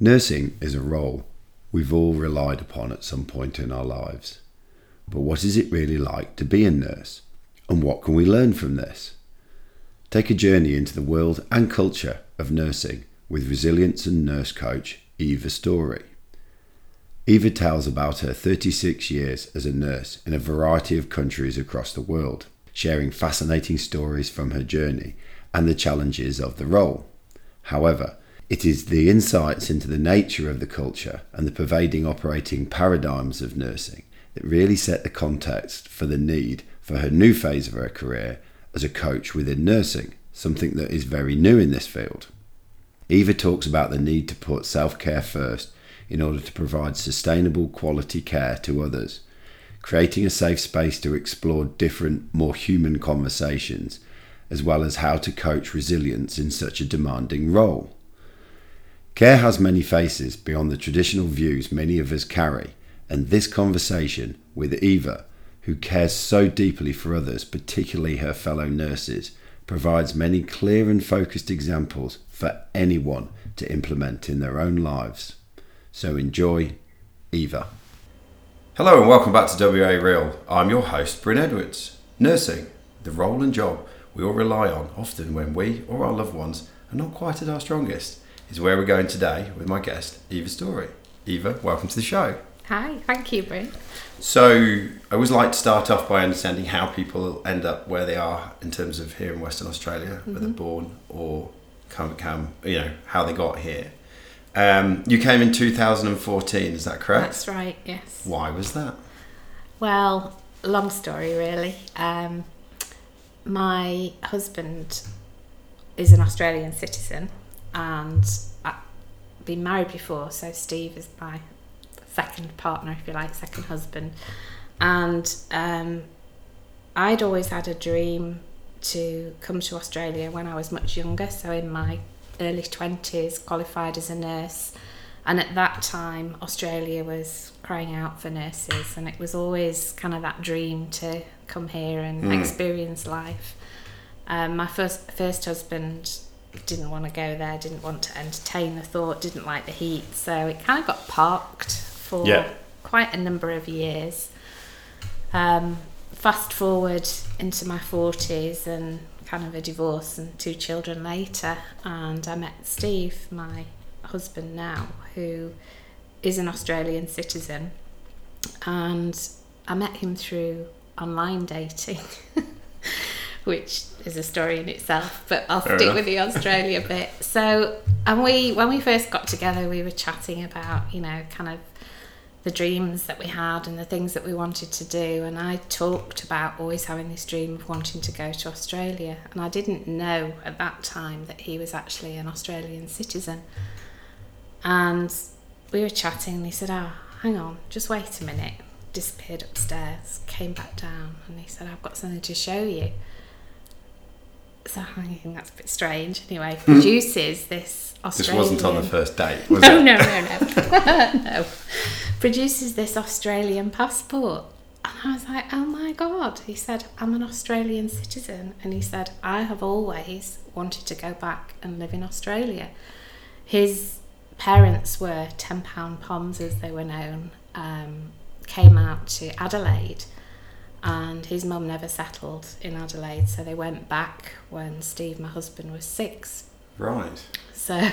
Nursing is a role we've all relied upon at some point in our lives. But what is it really like to be a nurse? And what can we learn from this? Take a journey into the world and culture of nursing with resilience and nurse coach Eva Story. Eva tells about her 36 years as a nurse in a variety of countries across the world, sharing fascinating stories from her journey and the challenges of the role. However, it is the insights into the nature of the culture and the pervading operating paradigms of nursing that really set the context for the need for her new phase of her career as a coach within nursing, something that is very new in this field. Eva talks about the need to put self care first in order to provide sustainable quality care to others, creating a safe space to explore different, more human conversations, as well as how to coach resilience in such a demanding role. Care has many faces beyond the traditional views many of us carry, and this conversation with Eva, who cares so deeply for others, particularly her fellow nurses, provides many clear and focused examples for anyone to implement in their own lives. So enjoy, Eva. Hello and welcome back to WA Real. I'm your host, Bryn Edwards. Nursing, the role and job we all rely on often when we or our loved ones are not quite at our strongest is where we're going today with my guest, Eva Story. Eva, welcome to the show. Hi, thank you, Bryn. So, I always like to start off by understanding how people end up where they are in terms of here in Western Australia, mm-hmm. whether born or come, come, you know, how they got here. Um, you came in 2014, is that correct? That's right, yes. Why was that? Well, long story really. Um, my husband is an Australian citizen and I've been married before, so Steve is my second partner, if you like, second husband. And um, I'd always had a dream to come to Australia when I was much younger, so in my early 20s, qualified as a nurse. And at that time, Australia was crying out for nurses, and it was always kind of that dream to come here and mm. experience life. Um, my first first husband didn't want to go there, didn't want to entertain the thought, didn't like the heat. So it kind of got parked for yeah. quite a number of years. Um, fast forward into my 40s and kind of a divorce and two children later, and I met Steve, my husband now, who is an Australian citizen. And I met him through online dating. which is a story in itself, but I'll Fair stick enough. with the Australia bit. So, and we, when we first got together, we were chatting about, you know, kind of the dreams that we had and the things that we wanted to do. And I talked about always having this dream of wanting to go to Australia. And I didn't know at that time that he was actually an Australian citizen. And we were chatting, and he said, Oh, hang on, just wait a minute. Disappeared upstairs, came back down, and he said, I've got something to show you so I think that's a bit strange. Anyway, hmm. produces this Australian. This wasn't on the first date, was no, it? No, no, no, no. Produces this Australian passport. And I was like, oh my God. He said, I'm an Australian citizen. And he said, I have always wanted to go back and live in Australia. His parents were 10 pound poms, as they were known, um, came out to Adelaide and his mum never settled in Adelaide, so they went back when Steve, my husband, was six. Right. So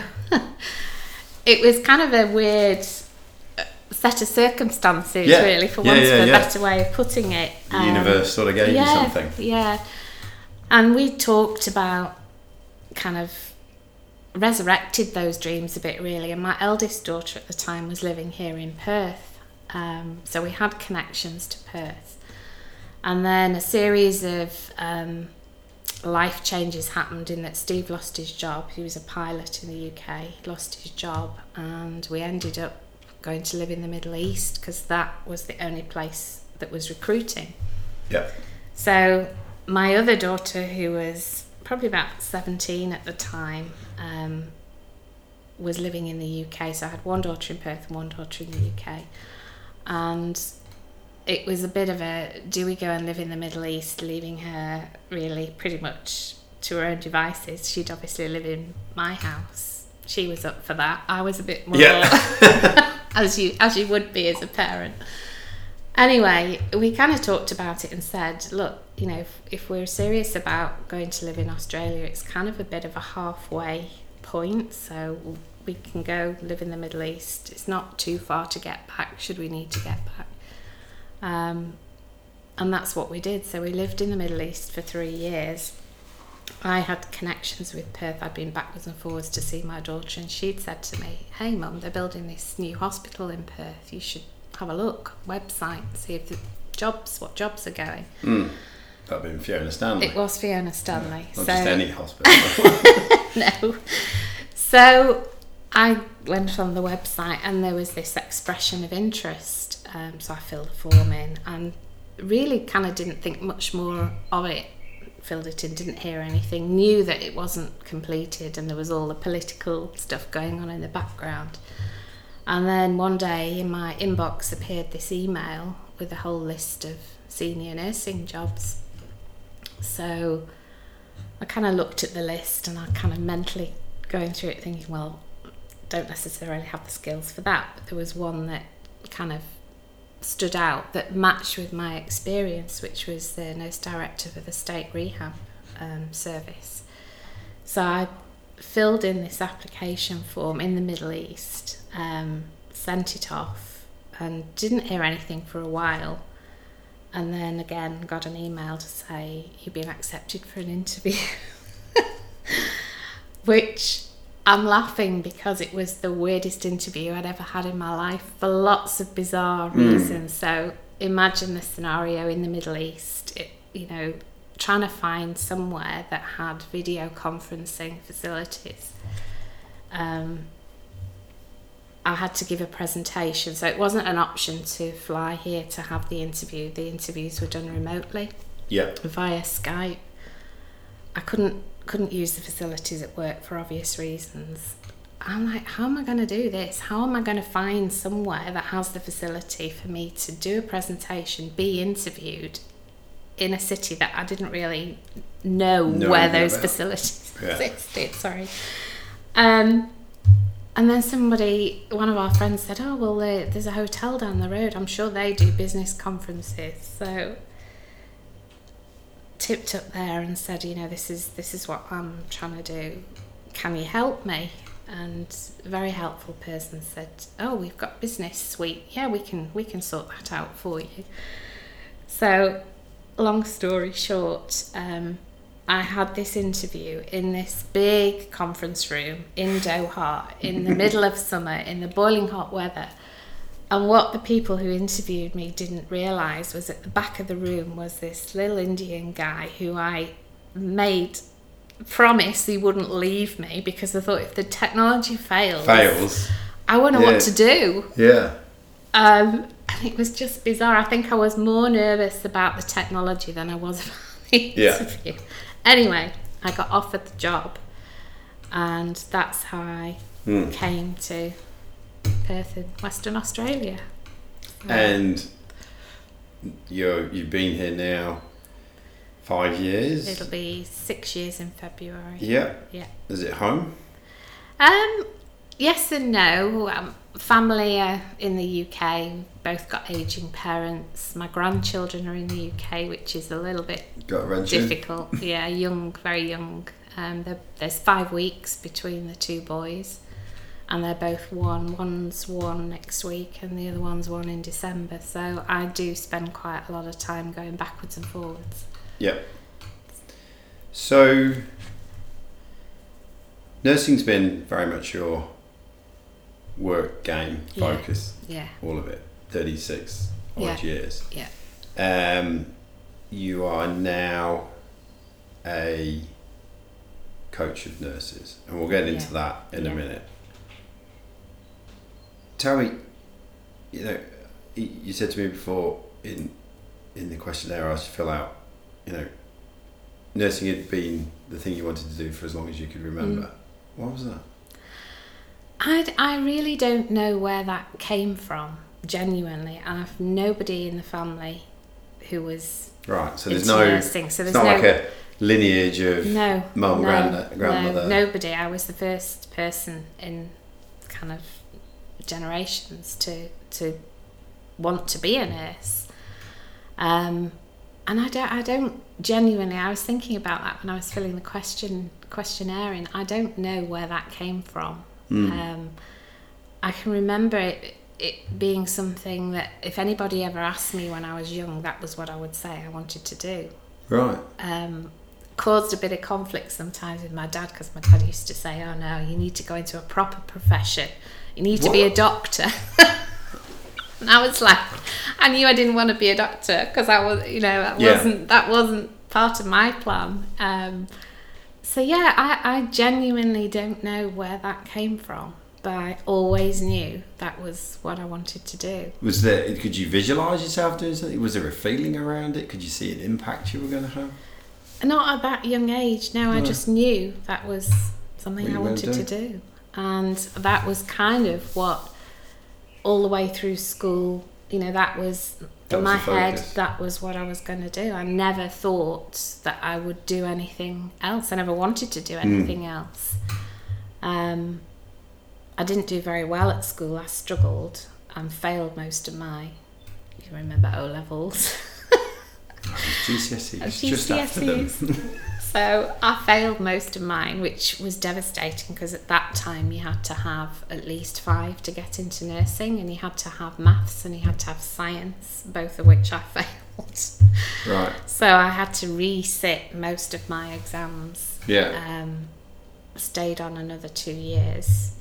it was kind of a weird uh, set of circumstances, yeah. really, for yeah, want yeah, of a better way of putting it. The um, universe sort of gave you something. Yeah. And we talked about kind of resurrected those dreams a bit, really. And my eldest daughter at the time was living here in Perth. Um, so we had connections to Perth. And then a series of um, life changes happened in that Steve lost his job. He was a pilot in the UK, he lost his job, and we ended up going to live in the Middle East because that was the only place that was recruiting. Yeah. So my other daughter, who was probably about 17 at the time, um, was living in the UK. So I had one daughter in Perth and one daughter in the UK. And it was a bit of a do we go and live in the Middle East, leaving her really pretty much to her own devices. She'd obviously live in my house. she was up for that. I was a bit more Yeah. as you as you would be as a parent. Anyway, we kind of talked about it and said, look, you know, if, if we're serious about going to live in Australia, it's kind of a bit of a halfway point. So we can go live in the Middle East. It's not too far to get back, should we need to get back. Um, and that's what we did. So we lived in the Middle East for three years. I had connections with Perth. I'd been backwards and forwards to see my daughter, and she'd said to me, "Hey, mum, they're building this new hospital in Perth. You should have a look, website, see if the jobs, what jobs are going." Mm. That'd been Fiona Stanley. It was Fiona Stanley. Not so just any hospital. no. So I went on the website and there was this expression of interest. Um, so I filled the form in and really kind of didn't think much more of it. Filled it in, didn't hear anything, knew that it wasn't completed and there was all the political stuff going on in the background. And then one day in my inbox appeared this email with a whole list of senior nursing jobs. So I kind of looked at the list and I kind of mentally going through it thinking, well, don't necessarily have the skills for that, but there was one that kind of stood out that matched with my experience, which was the nurse director for the state rehab um, service. So I filled in this application form in the Middle East, um, sent it off, and didn't hear anything for a while. And then again, got an email to say you've been accepted for an interview, which I'm laughing because it was the weirdest interview I'd ever had in my life for lots of bizarre reasons. So imagine the scenario in the Middle East, it, you know, trying to find somewhere that had video conferencing facilities. Um, I had to give a presentation, so it wasn't an option to fly here to have the interview. The interviews were done remotely yeah. via Skype. I couldn't couldn't use the facilities at work for obvious reasons. I'm like, how am I going to do this? How am I going to find somewhere that has the facility for me to do a presentation, be interviewed in a city that I didn't really know Know where those about. facilities Yeah. existed? Sorry. Um, and then somebody, one of our friends said, "Oh well, there- there's a hotel down the road. I'm sure they do business conferences." So tipped up there and said, "You know, this is this is what I'm trying to do. Can you help me?" And a very helpful person said, "Oh, we've got business suite. Yeah, we can we can sort that out for you." So, long story short, um, I had this interview in this big conference room in Doha in the middle of summer in the boiling hot weather. And what the people who interviewed me didn't realise was at the back of the room was this little Indian guy who I made promise he wouldn't leave me because I thought if the technology fails, Fails. I wouldn't know Yeah. what to do. Yeah. Um, and it was just bizarre. I think I was more nervous about the technology than I was about the Yeah. interview. Anyway, I got offered the job, and that's how I Hmm. came to Perth in Western Australia. And you're you've been here now five years. It'll be six years in February. yeah. Yeah. Is it home? Um, yes and no. Um, family are in the UK. Both got aging parents. My grandchildren are in the UK, which is a little bit Got a wrench in? difficult. yeah, young, very young. Um, there's five weeks between the two boys, and they're both one. One's one next week, and the other one's one in December. So I do spend quite a lot of time going backwards and forwards. Yeah. So, nursing's been very much your work game focus, Yeah, all of it. 36 odd Yeah. years. yeah, Um, you are now a coach of nurses, and we'll get into Yeah. that in a minute. Tell me, you know, you said to me before in in the questionnaire I asked you to fill out, you know, nursing had been the thing you wanted to do for as long as you could remember. Mm. What was that? I, I really don't know where that came from, genuinely. I've nobody in the family who was Right, so there's into no. nursing, so It's there's not no like a lineage of No. mum, no, grandmother. No, nobody. I was the first person in kind of generations to to want to be a nurse. Um, and I don't, I don't genuinely. I was thinking about that when I was filling the question questionnaire in. I don't know where that came from. Hmm. Um, I can remember it, it being something that if anybody ever asked me when I was young, that was what I would say I wanted to do Right. um, caused a bit of conflict sometimes with my dad because my dad used to say, "Oh no, you need to go into a proper profession. You need to be a doctor." and I was like, I knew I didn't want to be a doctor because I was, you know, that Yeah. wasn't that wasn't part of my plan. Um, so yeah, I, I genuinely don't know where that came from, but I always knew that was what I wanted to do. Was there? Could you visualize yourself doing something? Was there a feeling around it? Could you see an impact you were going to have? Not at that young age. No, I just knew that was something I wanted to do, and that was kind of what all the way through school. You know, that was That in was my the head. That was what I was going to do. I never thought that I would do anything else. I never wanted to do Hmm. anything else. Um, I didn't do very well at school. I struggled and failed most of my. You remember O levels. GCSEs, Of just after them. So I failed most of mine, which was devastating because at that time you had to have at least five to get into nursing, and you had to have maths and you had to have science, both of which I failed. right. So I had to resit most of my exams. Yeah. Um, stayed on another two years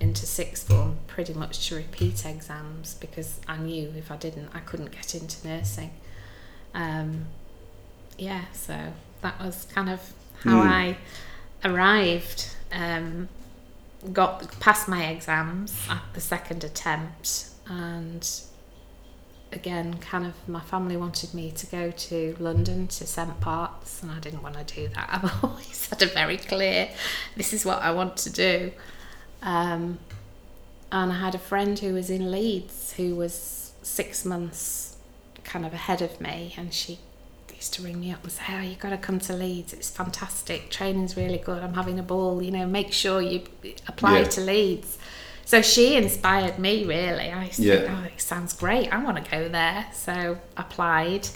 into sixth form pretty much to repeat exams because I knew if I didn't I couldn't get into nursing. Um, yeah, so that was kind of how Hmm. I arrived. Um, got past my exams at the second attempt and again kind of my family wanted me to go to London to St Barts and I didn't want to do that I've always had a very clear this is what I want to do um, and I had a friend who was in Leeds who was six months kind of ahead of me and she used to ring me up and say oh you got to come to Leeds it's fantastic training's really good I'm having a ball you know make sure you apply Yeah. to Leeds so she inspired me really. I think, Yeah. oh, it sounds great. I want to go there. So applied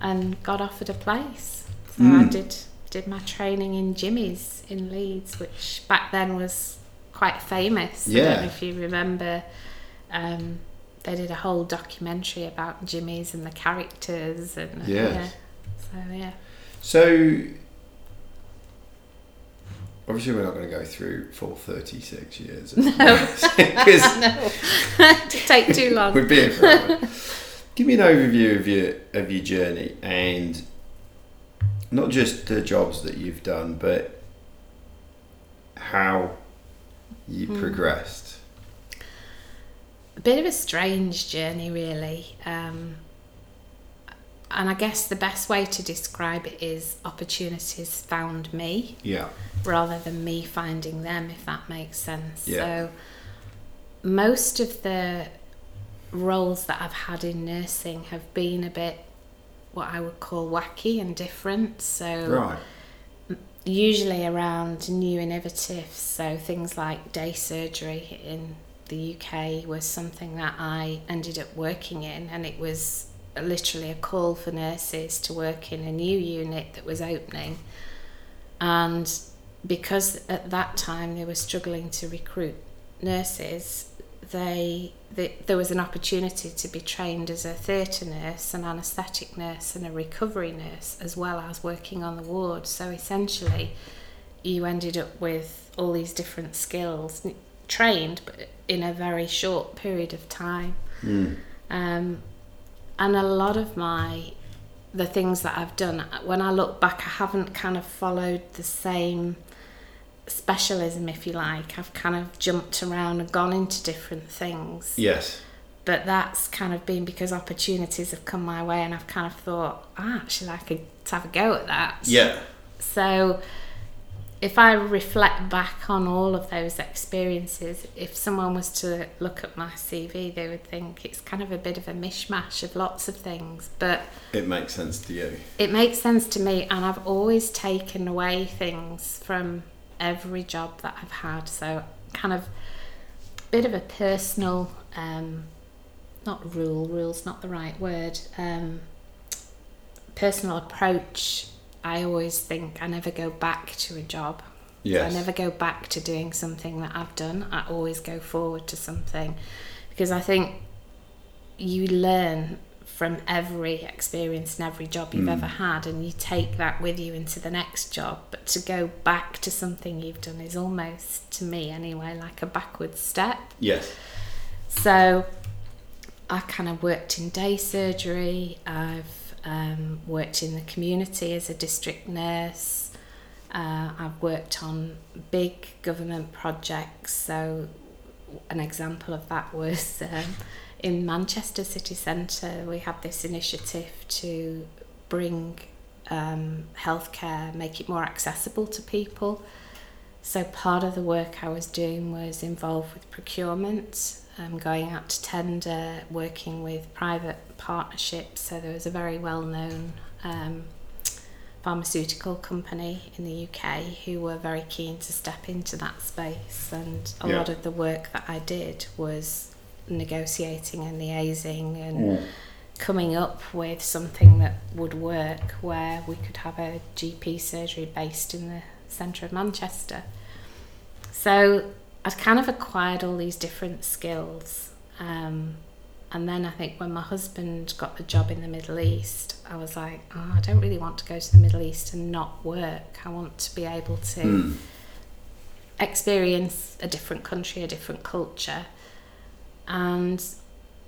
and got offered a place. So I Mm. did did my training in Jimmy's in Leeds, which back then was quite famous. I Yeah. don't know if you remember. Um, they did a whole documentary about Jimmy's and the characters and Yes. yeah. So yeah. So, obviously, we're not going to go through full 36 years. of this, 'cause no, it take too long. We'd be here forever. Give me an overview of your of your journey and not just the jobs that you've done, but how you Hmm. progressed. a bit of a strange journey, really. Um, and I guess the best way to describe it is opportunities found me Yeah. rather than me finding them, if that makes sense. Yeah. So, most of the roles that I've had in nursing have been a bit what I would call wacky and different. So, Right. usually around new innovatives. So things like day surgery in the UK was something that I ended up working in, and it was literally a call for nurses to work in a new unit that was opening. And because at that time they were struggling to recruit nurses, they, they there was an opportunity to be trained as a theatre nurse, an anaesthetic nurse, and a recovery nurse, as well as working on the ward. So essentially, you ended up with all these different skills, trained, but in a very short period of time. Mm. Um, and a lot of my the things that I've done when I look back I haven't kind of followed the same specialism if you like I've kind of jumped around and gone into different things Yes. but that's kind of been because opportunities have come my way and I've kind of thought ah, actually I could have a go at that Yeah. so if I reflect back on all of those experiences, if someone was to look at my CV, they would think it's kind of a bit of a mishmash of lots of things. But it makes sense to you. It makes sense to me, and I've always taken away things from every job that I've had. So, kind of a bit of a personal, um, not rule, rule's not the right word, um, personal approach I always think I never go back to a job. Yes. I never go back to doing something that I've done. I always go forward to something because I think you learn from every experience and every job you've mm. ever had and you take that with you into the next job but to go back to something you've done is almost to me anyway like a backward step yes so i kind of worked in day surgery i've um, worked in the community as a district nurse. Uh, I've worked on big government projects. So, an example of that was um, in Manchester City Centre, we had this initiative to bring um, healthcare, make it more accessible to people. So, part of the work I was doing was involved with procurement um, going out to tender, working with private partnerships. So there was a very well known um, pharmaceutical company in the UK who were very keen to step into that space. And a yeah. lot of the work that I did was negotiating and liaising and yeah. coming up with something that would work where we could have a GP surgery based in the centre of Manchester. So I'd kind of acquired all these different skills. Um, and then I think when my husband got the job in the Middle East, I was like, oh, I don't really want to go to the Middle East and not work. I want to be able to mm. experience a different country, a different culture. And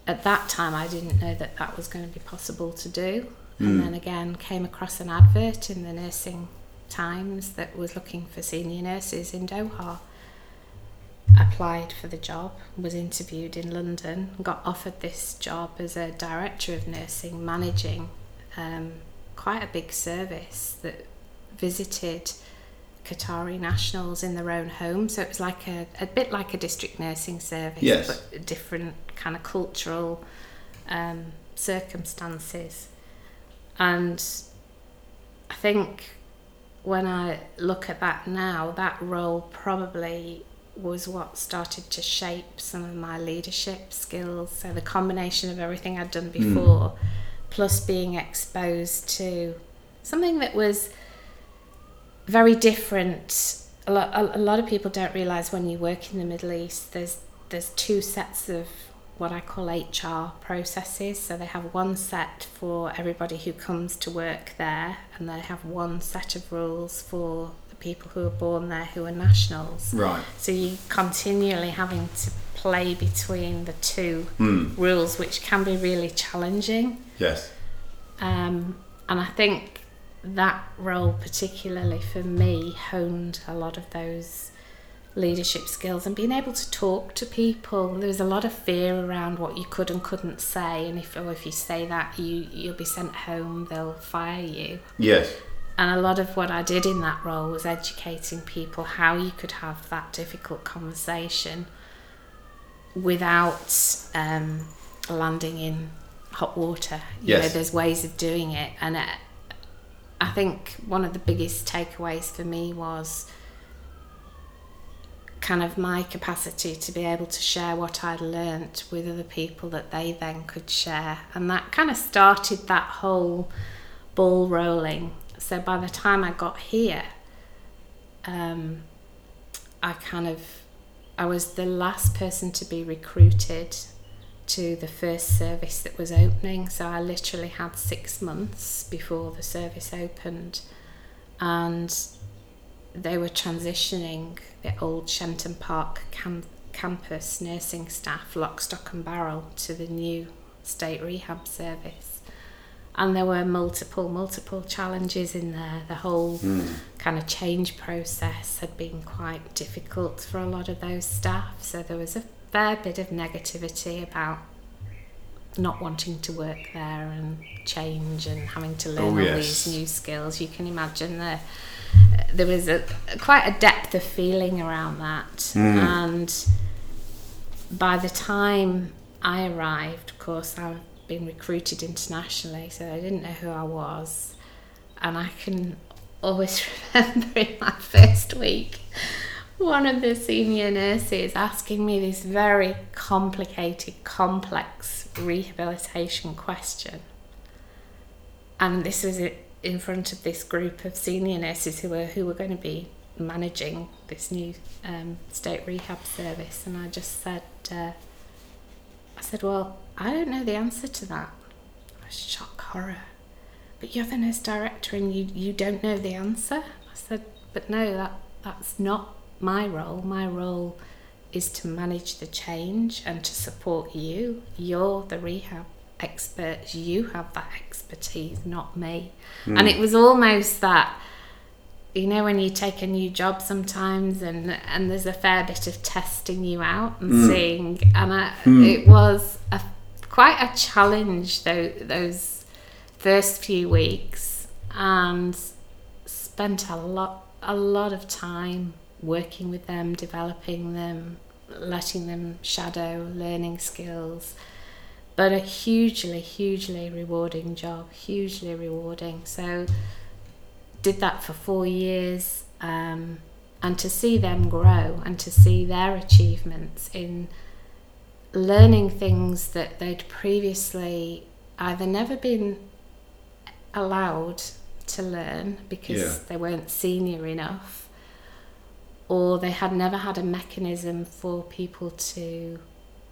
at that time, I didn't know that that was going to be possible to do. Mm. And then again, came across an advert in the Nursing Times that was looking for senior nurses in Doha applied for the job, was interviewed in London, got offered this job as a director of nursing, managing um, quite a big service that visited Qatari nationals in their own home. So it was like a, a bit like a district nursing service, yes. but different kind of cultural um, circumstances. And I think when I look at that now, that role probably was what started to shape some of my leadership skills. So the combination of everything I'd done hmm. before, mm. plus being exposed to something that was very different. A lot, a, a lot of people don't realize when you work in the Middle East, there's there's two sets of what I call HR processes. So they have one set for everybody who comes to work there, and they have one set of rules for people who are born there who are nationals. Right. So you continually having to play between the two mm. rules, which can be really challenging. Yes. Um, and I think that role, particularly for me, honed a lot of those leadership skills and being able to talk to people. There was a lot of fear around what you could and couldn't say, and if or if you say that, you you'll be sent home. They'll fire you. Yes. And a lot of what I did in that role was educating people how you could have that difficult conversation without um, landing in hot water. You yes. know, there's ways of doing it. And it, I think one of the biggest takeaways for me was kind of my capacity to be able to share what I'd learnt with other people that they then could share. And that kind of started that whole ball rolling so by the time I got here, um, I kind of I was the last person to be recruited to the first service that was opening. So I literally had six months before the service opened, and they were transitioning the old Shenton Park cam- campus nursing staff, lock, stock, and barrel, to the new state rehab service and there were multiple multiple challenges in there. The whole mm. kind of change process had been quite difficult for a lot of those staff. So there was a fair bit of negativity about not wanting to work there and change and having to learn oh, all yes. these new skills. You can imagine the there was a quite a depth of feeling around that, and by the time I arrived, of course, I've been recruited internationally, so I didn't know who I was, and I can always remember in my first week one of the senior nurses asking me this very complicated, complex rehabilitation question. And this was in front of this group of senior nurses who were who were going to be managing this new um, state rehab service, and I just said, uh, I said, well, I don't know the answer to that. I was shock horror. But you're the nurse director, and you you don't know the answer. I said, but no, that that's not my role. My role is to manage the change and to support you. You're the rehab expert. You have that expertise, not me. Mm. And it was almost that you know when you take a new job sometimes and and there's a fair bit of testing you out and mm. seeing and I, mm. it was a, quite a challenge though those first few weeks and spent a lot a lot of time working with them, developing them, letting them shadow, learning skills. But a hugely, hugely rewarding job, hugely rewarding. So, did that for four years, um, and to see them grow and to see their achievements in learning things that they'd previously either never been allowed to learn because yeah. they weren't senior enough or they had never had a mechanism for people to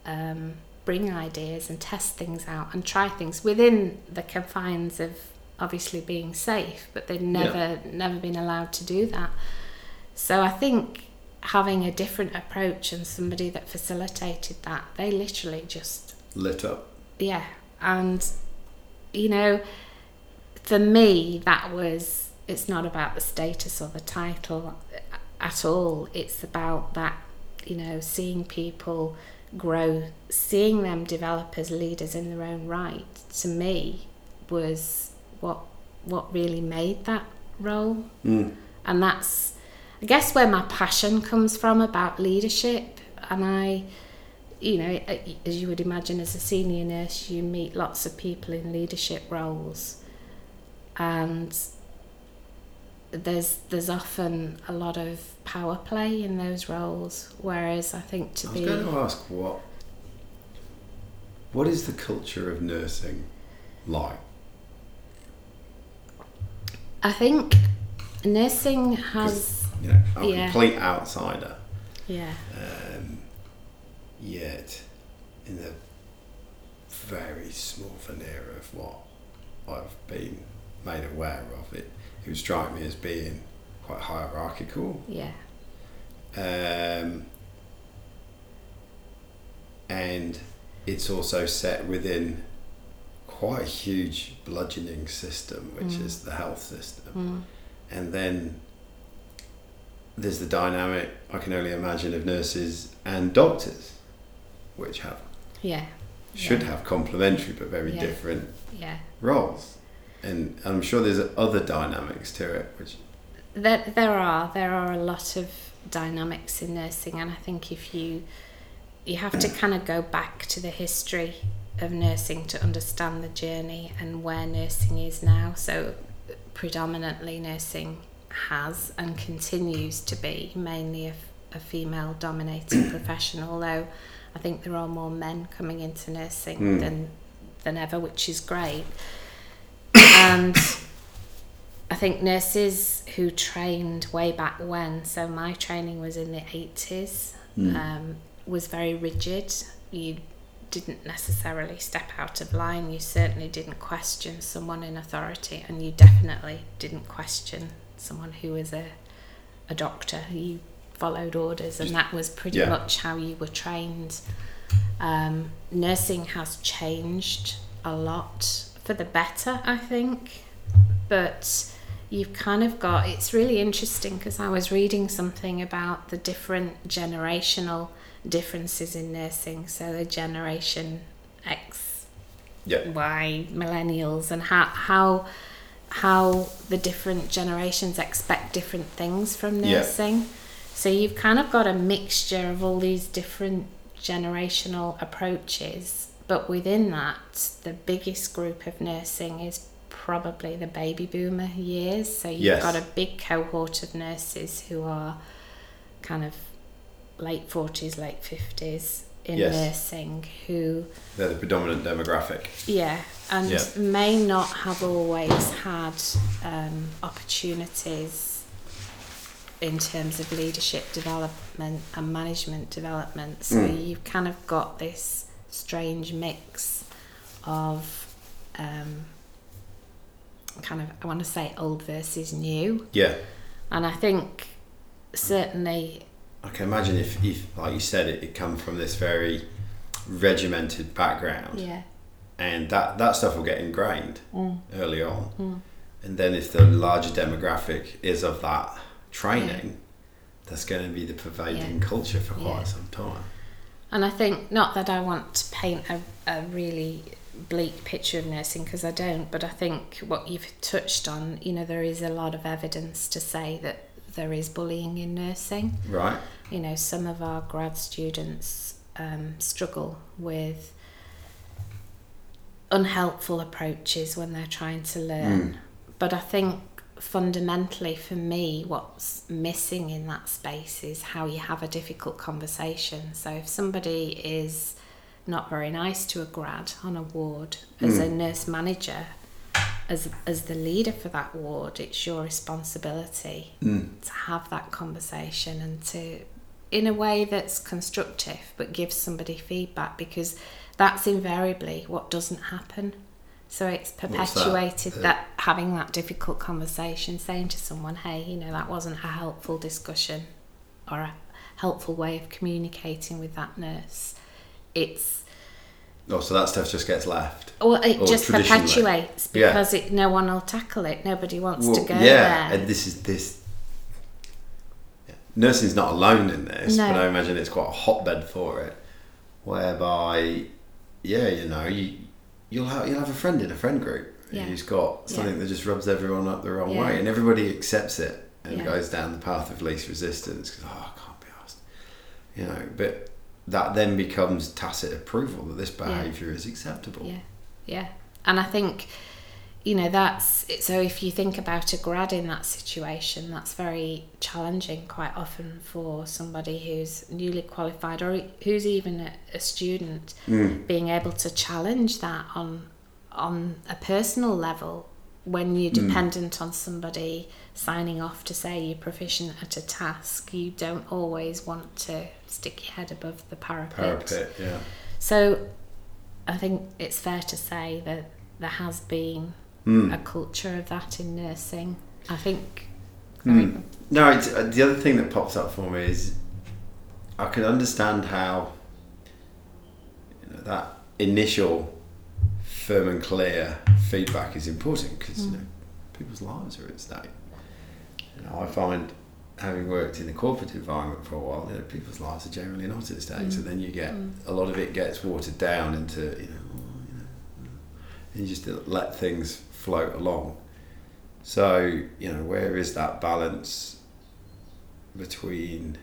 um, bring ideas and test things out and try things within the confines of obviously being safe, but they'd never yeah. never been allowed to do that. So I think having a different approach and somebody that facilitated that, they literally just lit up. Yeah, and you know, for me, that was it's not about the status or the title at all. It's about that, you know, seeing people grow, seeing them develop as leaders in their own right. To me, was what what really made that role, mm. and that's, I guess, where my passion comes from about leadership. And I, you know, as you would imagine, as a senior nurse, you meet lots of people in leadership roles, and there's there's often a lot of power play in those roles, whereas I think to be I was be. going to ask what what is the culture of nursing like? I think nursing has. You know, I'm yeah. a complete outsider. Yeah. Um, yet, in the very small veneer of what I've been made aware of, it it would strike me as being quite hierarchical. Yeah. Um, and it's also set within quite a huge bludgeoning system, which mm. is the health system. Mm. And then there's the dynamic, I can only imagine, of nurses and doctors, which have. Yeah. Should yeah. have complementary but very yeah. different yeah. roles and I'm sure there's other dynamics to it, which there there are there are a lot of dynamics in nursing, and I think if you you have to kind of go back to the history of nursing to understand the journey and where nursing is now. So predominantly nursing has and continues to be mainly a, a female dominated profession, although I think there are more men coming into nursing mm. than than ever, which is great and I think nurses who trained way back when, so my training was in the 80s, mm. um, was very rigid. You didn't necessarily step out of line, you certainly didn't question someone in authority, and you definitely didn't question someone who was a, a doctor. You followed orders, and that was pretty yeah. much how you were trained. Um, nursing has changed a lot for the better, I think. But you've kind of got it's really interesting because I was reading something about the different generational differences in nursing. So the generation X, yeah. Y, millennials, and how how how the different generations expect different things from Yeah. nursing. So you've kind of got a mixture of all these different generational approaches, but within that, the biggest group of nursing is probably the baby boomer years. So you've Yes. got a big cohort of nurses who are kind of late 40s, late 50s in Yes. nursing who They're the predominant demographic. yeah, and Yeah. may not have always had um, opportunities in terms of leadership development and management development. So Mm. you've kind of got this strange mix of um, kind of, I want to say old versus new. Yeah. And I think certainly, I can imagine if, if like you said, it, it come from this very regimented background, yeah, and that that stuff will get ingrained mm, early on, mm, and then if the larger demographic is of that training, that's going to be the pervading culture for quite Yeah. some time. And I think, not that I want to paint a, a really bleak picture of nursing because I don't, but I think what you've touched on, you know, there is a lot of evidence to say that there is bullying in nursing. Right? You know, some of our grad students um, struggle with unhelpful approaches when they're trying to learn. Mm. But I think fundamentally for me, what's missing in that space is how you have a difficult conversation. So if somebody is not very nice to a grad on a ward, as a nurse manager, as as the leader for that ward, it's your responsibility Mm. to have that conversation and to in a way that's constructive but give somebody feedback because that's invariably what doesn't happen so it's What's that? perpetuated Uh, that having that difficult conversation saying to someone hey you know that wasn't a helpful discussion or a helpful way of communicating with that nurse it's Oh, so that stuff just gets left. well it Or just perpetuates Yeah. because it no one will tackle it nobody wants Well, to go yeah, there and this is this. yeah. Nursing's not alone in this, No. but I imagine it's quite a hotbed for it, whereby, yeah, you know, you you'll have you'll have a friend in a friend group Yeah. who's got something Yeah. that just rubs everyone up the wrong Yeah. way, and everybody accepts it and goes down the path of least resistance because oh, I can't be asked, you know, but. That then becomes tacit approval that this behaviour is acceptable. Yeah, yeah. And I think, you know, that's so if you think about a grad in that situation, that's very challenging quite often for somebody who's newly qualified or who's even a, a student Mm. being able to challenge that on on a personal level when you're Mm. dependent on somebody signing off to say you're proficient at a task you don't always want to stick your head above the parapet Parapet, yeah. so I think it's fair to say that there has been Mm. a culture of that in nursing. I think. Mm. No, it's, uh, the other thing that pops up for me is I can understand how you know, that initial firm and clear feedback is important because you know people's lives are at stake. You know, I find having worked in the corporate environment for a while, you know, people's lives are generally not at stake. So then you get a lot of it gets watered down into you know, you know, and you just let things float along. So, you know, where is that balance between,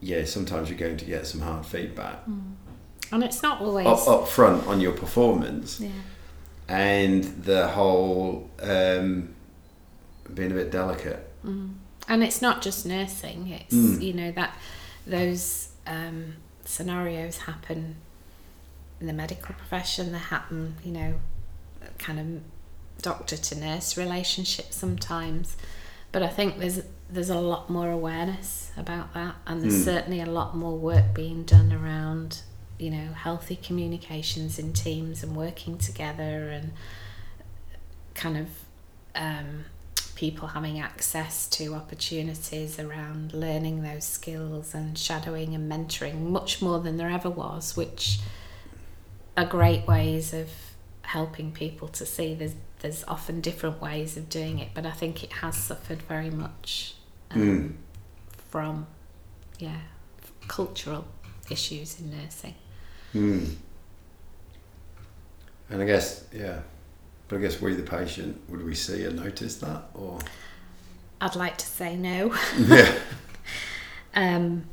yeah, sometimes you're going to get some hard feedback and it's not always. up, up front on your performance Yeah. and the whole um, being a bit delicate. And it's not just nursing. It's Mm. you know that those um, scenarios happen in the medical profession. They happen, you know, kind of doctor to nurse relationship sometimes. But I think there's there's a lot more awareness about that, and there's Mm. certainly a lot more work being done around, you know, healthy communications in teams and working together and kind of um, people having access to opportunities around learning those skills and shadowing and mentoring much more than there ever was, which are great ways of helping people to see there's there's often different ways of doing it, but I think it has suffered very much um, Mm. from yeah cultural issues in nursing. Mm. And I guess, yeah, But I guess we, the patient, would we see or notice that, or I'd like to say no. yeah, Um,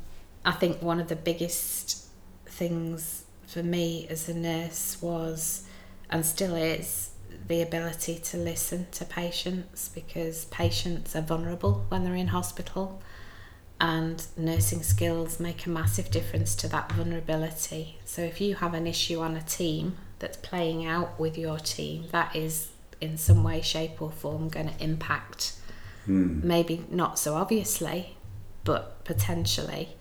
I think one of the biggest things for me as a nurse was, and still is, the ability to listen to patients because patients are vulnerable when they're in hospital, and nursing skills make a massive difference to that vulnerability. So if you have an issue on a team that's playing out with your team, that is in some way, shape, or form going to impact hmm. maybe not so obviously, but potentially.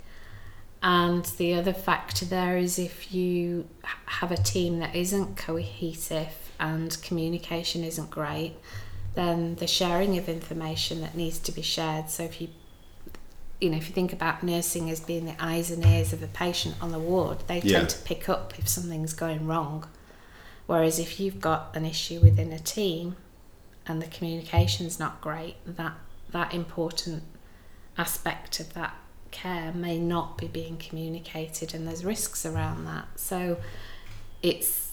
And the other factor there is if you have a team that isn't cohesive and communication isn't great, then the sharing of information that needs to be shared. So if you you know, if you think about nursing as being the eyes and ears of a patient on the ward, they Yeah. tend to pick up if something's going wrong. Whereas if you've got an issue within a team and the communication's not great, that that important aspect of that care may not be being communicated and there's risks around that. So it's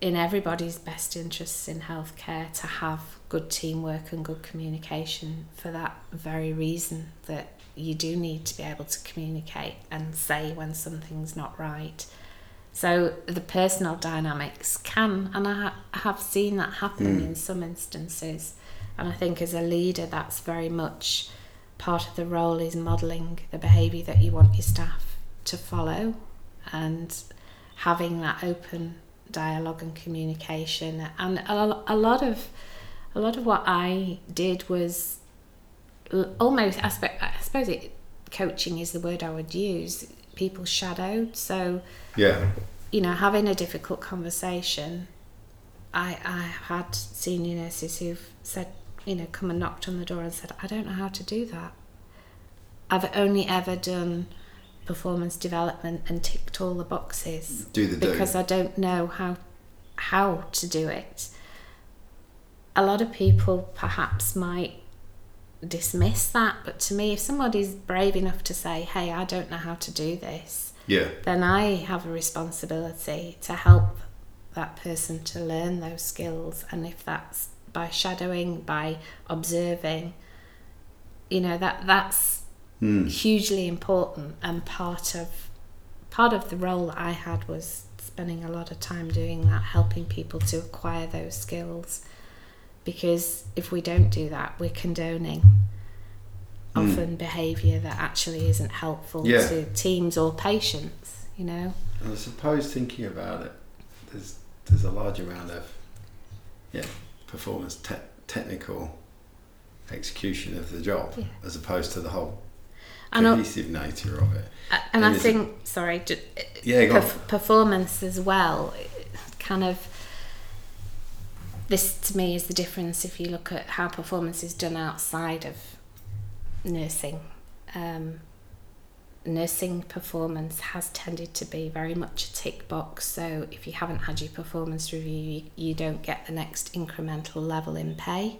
in everybody's best interests in healthcare to have good teamwork and good communication for that very reason that you do need to be able to communicate and say when something's not right. So the personal dynamics can, and I ha- have seen that happen hmm. in some instances. And I think as a leader, that's very much part of the role is modelling the behaviour that you want your staff to follow and having that open dialogue and communication. And a, a lot of a lot of what I did was almost aspect. I suppose it coaching is the word I would use. People shadowed, so yeah, you know, having a difficult conversation, I I had senior nurses who've said, you know, come and knocked on the door and said, I don't know how to do that. I've only ever done performance development and ticked all the boxes do the do. because I don't know how how to do it. A lot of people perhaps might dismiss that, but to me, if somebody's brave enough to say, "Hey, I don't know how to do this," yeah, then I have a responsibility to help that person to learn those skills. And if that's by shadowing, by observing, you know that that's Hmm. hugely important and part of part of the role that I had was spending a lot of time doing that, helping people to acquire those skills. Because if we don't do that, we're condoning often behaviour that actually isn't helpful Yeah. to teams or patients, you know. And I suppose thinking about it, there's there's a large amount of yeah performance te- technical execution of the job Yeah. as opposed to the whole And cohesive nature of it. and And I think, sorry, ju- Yeah, perf- performance as well, kind of. This to me is the difference if you look at how performance is done outside of nursing. Um, nursing performance has tended to be very much a tick box. So if you haven't had your performance review, you, you don't get the next incremental level in pay.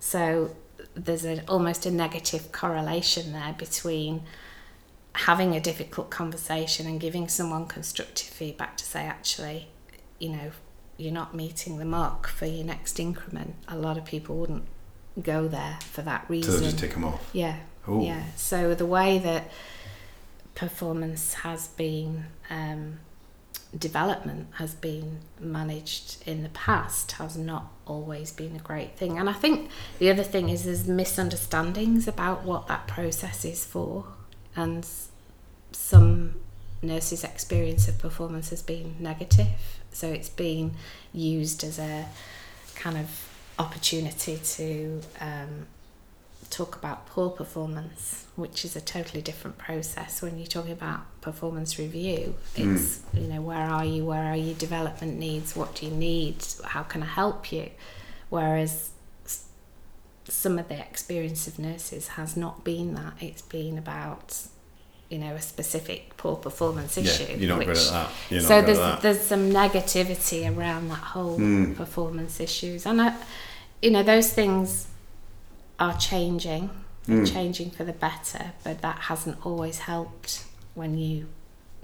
So there's a, almost a negative correlation there between having a difficult conversation and giving someone constructive feedback to say, actually, you know, you're not meeting the mark for your next increment. A lot of people wouldn't go there for that So reason. they'll just tick them off. Yeah. Ooh. Yeah. So the way that performance has been um, development has been managed in the past has not always been a great thing. And I think the other thing is there's misunderstandings about what that process is for, and some nurses' experience of performance has been negative. So it's been used as a kind of opportunity to um, talk about poor performance, which is a totally different process. When you're talking about performance review, it's you know where are you, where are your development needs, what do you need, how can I help you, whereas some of the experience of nurses has not been that. It's been about you know a specific poor performance issue. Yeah, you're not good at that. You're not so good there's at that. there's some negativity around that whole Mm. performance issues, and I, you know those things are changing, They're Mm. changing for the better, but that hasn't always helped when you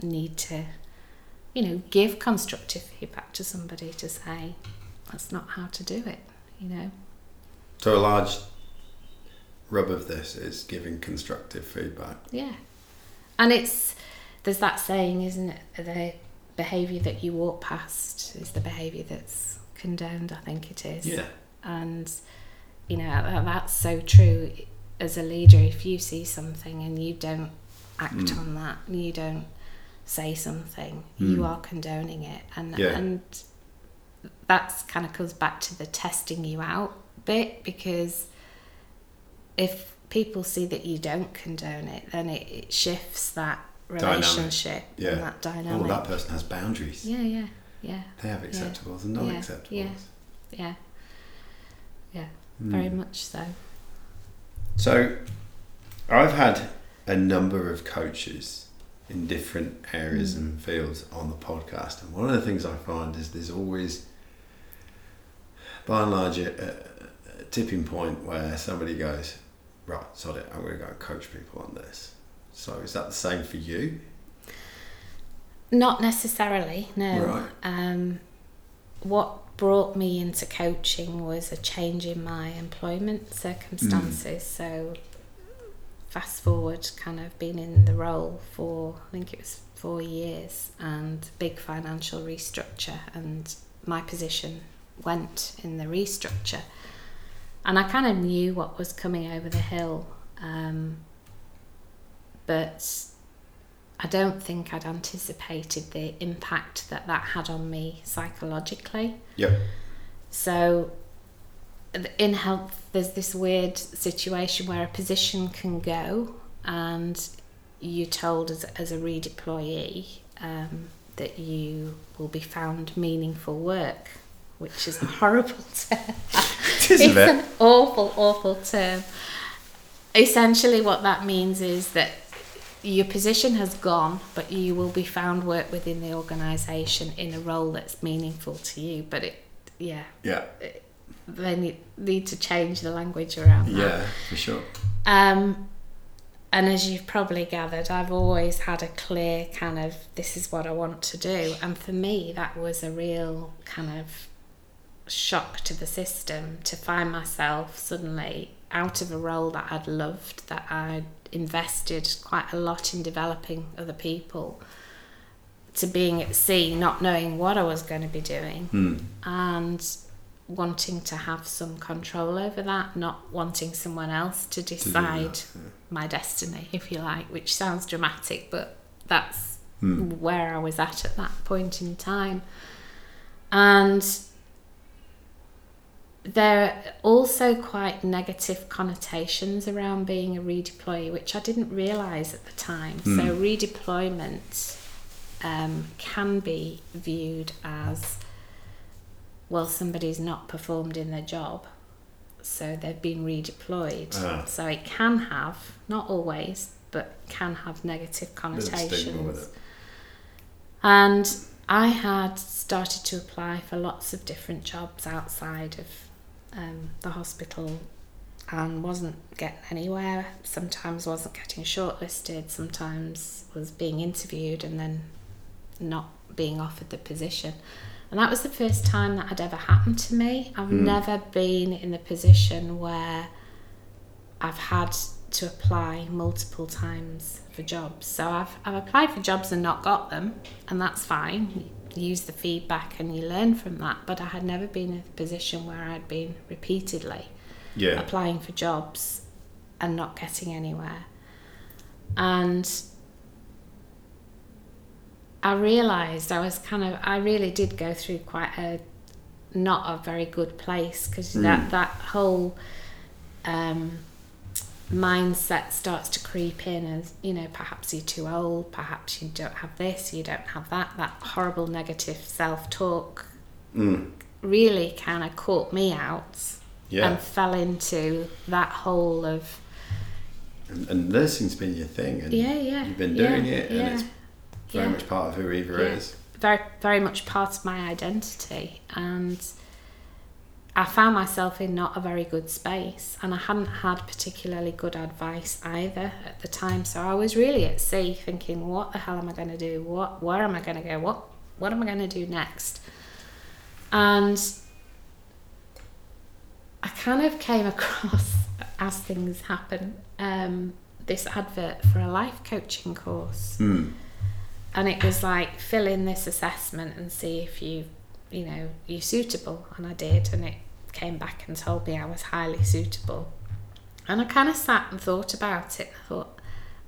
need to, you know, give constructive feedback to somebody to say, that's not how to do it. You know. So a large rub of this is giving constructive feedback. Yeah. And it's there's that saying, isn't it? The behaviour that you walk past is the behaviour that's condoned, I think it is. Yeah. And you know, that, that's so true as a leader if you see something and you don't act Mm. on that, you don't say something, Mm. you are condoning it. And Yeah. and that's kind of comes back to the testing you out bit because if people see that you don't condone it, then it, it shifts that Dynamic. relationship Yeah. and that Oh, dynamic. that person has boundaries. yeah, yeah, yeah, They have acceptables and Yeah. non-acceptables. Yeah. yeah, yeah. Very much so. So, I've had a number of coaches in different areas Mm. and fields on the podcast, and one of the things I find is there's always, by and large, a, a, a tipping point where somebody goes, "Right, sod it, I'm going to go and coach people on this." So, is that the same for you? Not necessarily, no. Right. Um, what brought me into coaching was a change in my employment circumstances. So, fast forward, kind of been in the role for I think it was four years, and big financial restructure, and my position went in the restructure, and I kind of knew what was coming over the hill, um, but I don't think I'd anticipated the impact that that had on me psychologically. Yep. So, in health, there's this weird situation where a position can go, and you're told as, as a redeployee um, that you will be found meaningful work, which is a horrible term. It it's an awful, awful term. Essentially, what that means is that your position has gone, but you will be found work within the organisation in a role that's meaningful to you. But it, yeah, Yeah. they need, need to change the language around that. Yeah, for sure. Um, and as you've probably gathered, I've always had a clear kind of this is what I want to do. And for me, that was a real kind of shock to the system to find myself suddenly out of a role that I'd loved, that I'd invested quite a lot in developing other people, to being at sea, not knowing what I was going to be doing Hmm. and wanting to have some control over that, not wanting someone else to To decide that, yeah. my destiny, if you like, which sounds dramatic, but that's Hmm. where I was at at that point in time. And there are also quite negative connotations around being a redeployee, which I didn't realise at the time. So, Hmm. redeployment um, can be viewed as well, somebody's not performed in their job, so they've been redeployed. Ah. So, it can have, not always, but can have negative Bit of stigma connotations. And I had started to apply for lots of different jobs outside of um, the hospital and wasn't getting anywhere. Sometimes wasn't getting shortlisted, sometimes was being interviewed and then not being offered the position. And that was the first time that had ever happened to me. I've Mm. never been in the position where I've had to apply multiple times for jobs. So I've, I've applied for jobs and not got them, and that's fine. Use the feedback and you learn from that. But I had never been in a position where I'd been repeatedly Yeah. applying for jobs and not getting anywhere. And I realised I was kind of, I really did go through quite a not a very good place because Mm. that, that whole um, mindset starts to creep in as, you know, perhaps you're too old, perhaps you don't have this, you don't have that, that horrible negative self talk Mm. really kind of caught me out Yeah. and fell into that hole of And, and nursing's been your thing, and yeah yeah you've been yeah, doing it, yeah, and it's very yeah. much part of who Eva Yeah. is. very very much part of my identity and I found myself in not a very good space and I hadn't had particularly good advice either at the time. So I was really at sea thinking what the hell am I going to do? What where am I going to go? What what am I going to do next? And I kind of came across as things happen um, this advert for a life coaching course, Mm. and it was like fill in this assessment and see if you, you know, you're suitable, and I did, and it came back and told me I was highly suitable, and I kind of sat and thought about it. I thought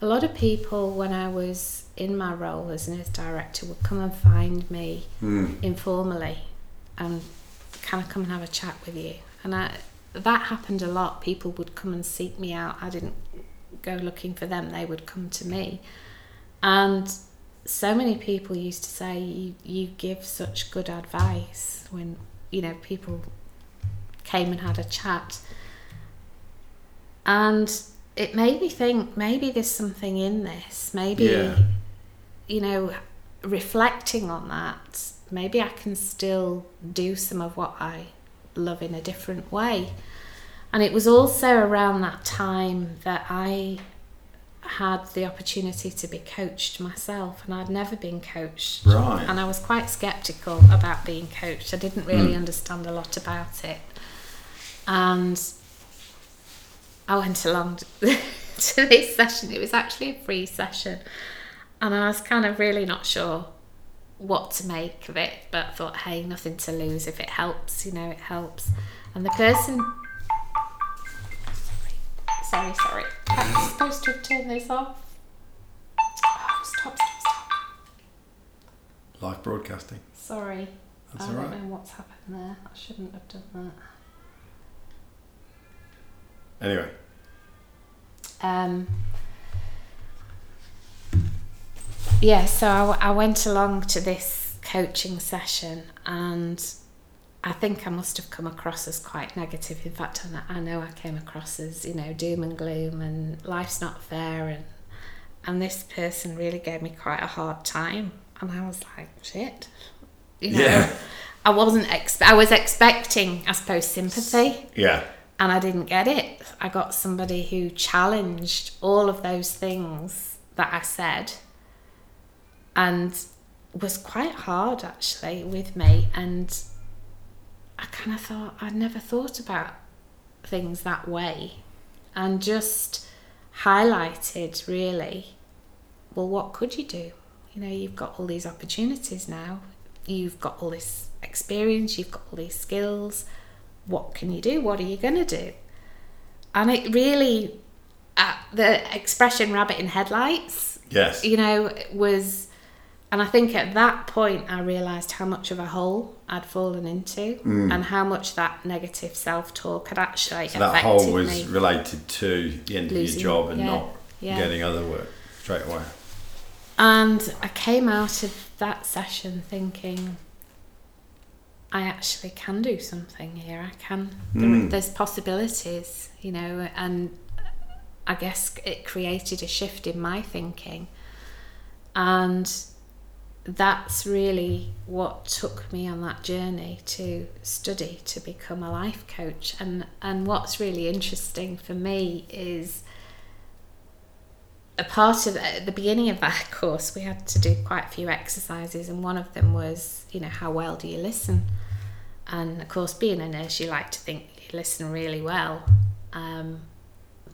a lot of people when I was in my role as nurse director would come and find me Mm. informally and kind of come and have a chat with you. And I, that happened a lot. People would come and seek me out. I didn't go looking for them, they would come to me. And so many people used to say, you, you give such good advice when, you know, people came and had a chat. And it made me think maybe there's something in this. Maybe, Yeah. you know, reflecting on that, maybe I can still do some of what I love in a different way. And it was also around that time that I had the opportunity to be coached myself, and I'd never been coached. Right. And I was quite skeptical about being coached. I didn't really Mm. understand a lot about it. And I went along to this session. It was actually a free session. And I was kind of really not sure what to make of it, but thought, hey, nothing to lose. If it helps, you know, it helps. And the person. Sorry, sorry. I'm supposed to turn this off. Oh, stop, stop, stop. Live broadcasting. Sorry. That's I all don't know what's happened there. I shouldn't have done that. Anyway. Um, yeah, so I, I went along to this coaching session and I think I must have come across as quite negative. In fact, I know I came across as, you know, doom and gloom and life's not fair and and this person really gave me quite a hard time and I was like, shit. You know, Yeah. I wasn't exp- I was expecting, I suppose, sympathy Yeah. and I didn't get it. I got somebody who challenged all of those things that I said and was quite hard actually with me. And I kind of thought, I'd never thought about things that way and just highlighted really well, what could you do? You know, you've got all these opportunities now, you've got all this experience, you've got all these skills what can you do? What are you going to do? And it really, uh, the expression rabbit in headlights, Yes. you know, was, and I think at that point I realised how much of a hole I'd fallen into and how much that negative self talk had actually Mm. So that hole was related to the end Losing- of your job and yeah, not yeah. getting other work straight away. And I came out of that session thinking, I actually can do something here. I can. Mm. there's possibilities, you know, and I guess it created a shift in my thinking. And that's really what took me on that journey to study to become a life coach. And, and what's really interesting for me is a part of at the beginning of that course we had to do quite a few exercises and one of them was you know how well do you listen and of course being a nurse you like to think you listen really well um,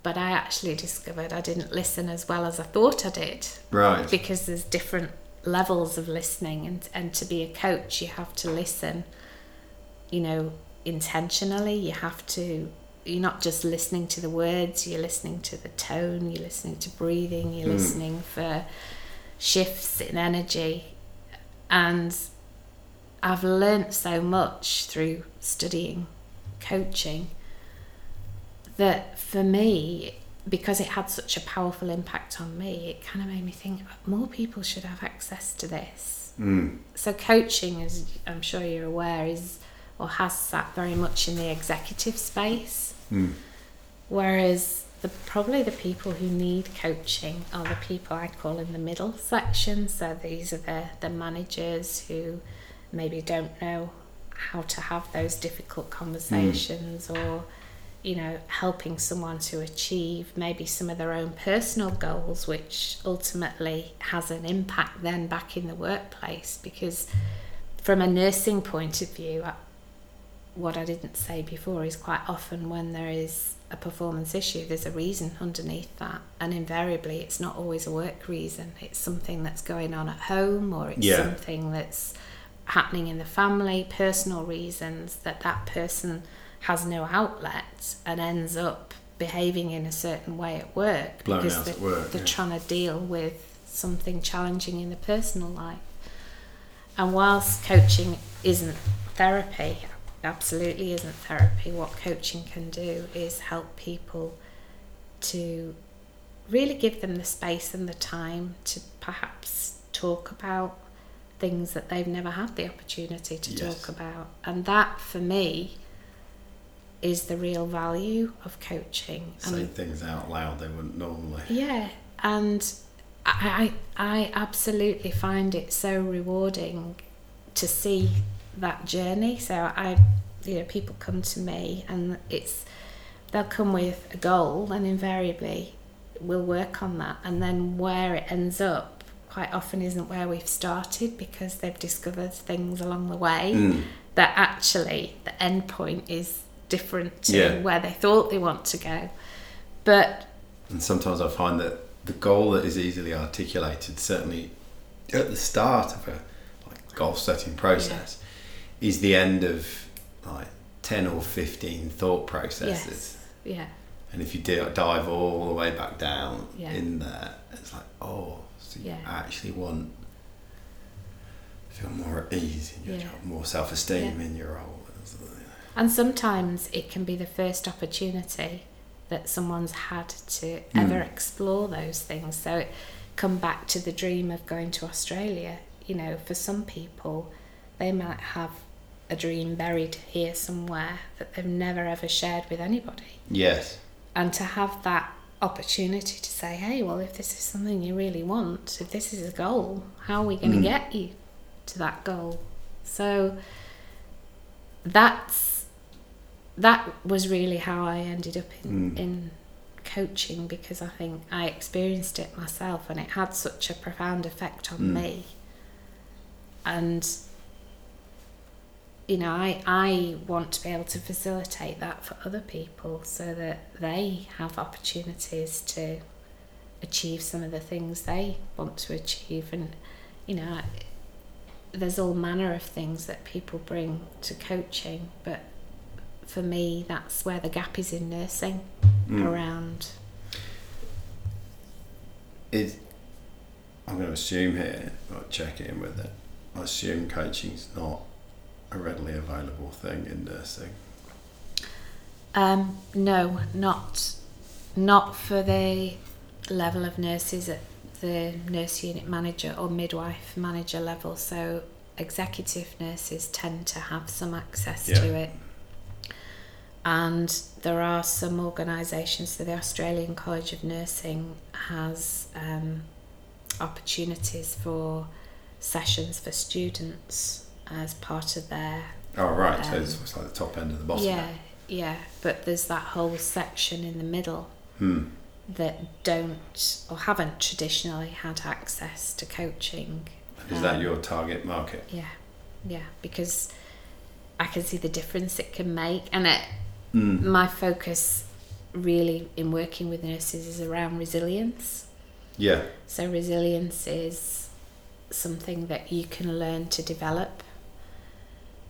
but I actually discovered I didn't listen as well as I thought I did Right. because there's different levels of listening and and to be a coach you have to listen you know intentionally. You have to you're not just listening to the words you're listening to the tone you're listening to breathing you're hmm. listening for shifts in energy. And I've learnt so much through studying coaching that for me because it had such a powerful impact on me it kind of made me think more people should have access to this Mm. so coaching as i'm sure you're aware is or has sat very much in the executive space Mm. whereas the probably the people who need coaching are the people i call in the middle section so these are the the managers who maybe don't know how to have those difficult conversations or you know helping someone to achieve maybe some of their own personal goals which ultimately has an impact then back in the workplace because from a nursing point of view uh, what I didn't say before is quite often when there is a performance issue, there's a reason underneath that, and invariably it's not always a work reason. It's something that's going on at home, or it's Yeah. something that's happening in the family, personal reasons that that person has no outlet and ends up behaving in a certain way at work Blown because they're, at work, they're yeah. trying to deal with something challenging in the personal life. And whilst coaching isn't therapy, absolutely isn't therapy, what coaching can do is help people to really give them the space and the time to perhaps talk about things that they've never had the opportunity to Yes. talk about. And that for me is the real value of coaching. Say And things out loud they wouldn't normally. yeah, and I, I I absolutely find it so rewarding to see that journey. So I, you know, people come to me and it's they'll come with a goal and invariably we'll work on that and then where it ends up quite often isn't where we've started because they've discovered things along the way Mm. that actually the end point is different to Yeah. where they thought they want to go. But And sometimes I find that the goal that is easily articulated, certainly at the start of a like goal setting process, is the end of like ten or fifteen thought processes. yes, yeah. And if you di- dive all the way back down Yeah. in there, it's like, oh, so you Yeah. actually want to feel more at ease in your Yeah. job, more self esteem Yeah. in your role. And sometimes it can be the first opportunity that someone's had to Mm. ever explore those things. So come back to the dream of going to Australia. You know, for some people, they might have a dream buried here somewhere that they've never ever shared with anybody. Yes. And to have that opportunity to say, hey, well, if this is something you really want, if this is a goal, how are we going to Mm. get you to that goal? So that's that was really how I ended up in, Mm. in coaching because I think I experienced it myself and it had such a profound effect on Mm. me. And you know, I, I want to be able to facilitate that for other people so that they have opportunities to achieve some of the things they want to achieve. And, you know, I- there's all manner of things that people bring to coaching, but for me, that's where the gap is in nursing Mm. around. is I'm going to assume here, but check in with it. I assume coaching's not a readily available thing in nursing. Um, no, not not for the level of nurses at the nurse unit manager or midwife manager level. So executive nurses tend to have some access Yeah. to it. And there are some organisations, so the Australian College of Nursing has um, opportunities for sessions for students as part of their Oh, right. so Um, it's, it's like the top end of the bottom. yeah, yeah, but there's that whole section in the middle Hmm. that don't or haven't traditionally had access to coaching. Is that Um, your target market? Yeah, yeah, because I can see the difference it can make, and it, Mm. my focus really in working with nurses is around resilience. Yeah. So resilience is something that you can learn to develop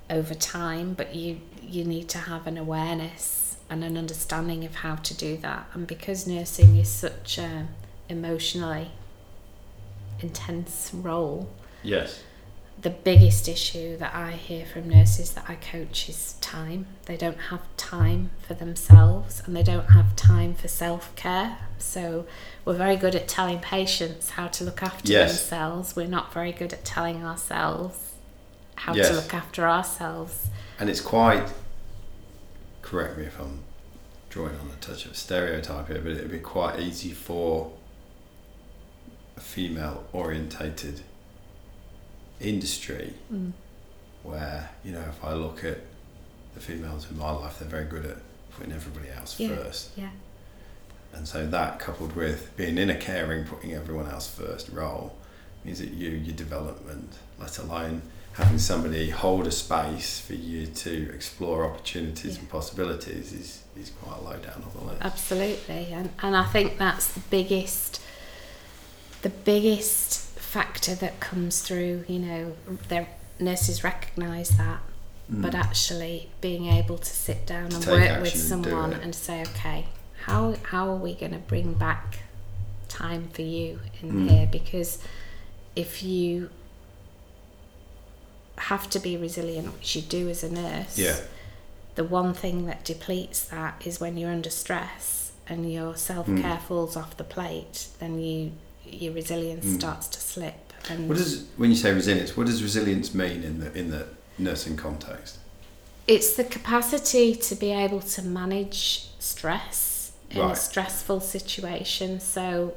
over time, but you you need to have an awareness and an understanding of how to do that. And because nursing is such a emotionally intense role, Yes. The biggest issue that I hear from nurses that I coach is time. They don't have time for themselves and they don't have time for self care. So, we're very good at telling patients how to look after Yes. themselves. We're not very good at telling ourselves how Yes. to look after ourselves. And it's quite, correct me if I'm drawing on a touch of stereotype here, but it'd be quite easy for a female orientated industry Mm. where, you know, if I look at the females in my life, they're very good at putting everybody else Yeah. first. Yeah. And so that coupled with being in a caring, putting everyone else first role Is that you, your development, let alone having somebody hold a space for you to explore opportunities Yeah. and possibilities is, is quite low down on the list. Absolutely, and and I think that's the biggest, the biggest factor that comes through. You know, their nurses recognise that, but actually being able to sit down and Mm. work with action and someone and say, okay, how how are we going to bring back time for you in Mm. here? Because if you have to be resilient, which you do as a nurse, Yeah. the one thing that depletes that is when you're under stress and your self care falls off the plate, then you your resilience starts to slip. And What does when you say resilience? What does resilience mean in the in the nursing context? it's the capacity to be able to manage stress in a stressful situation. So,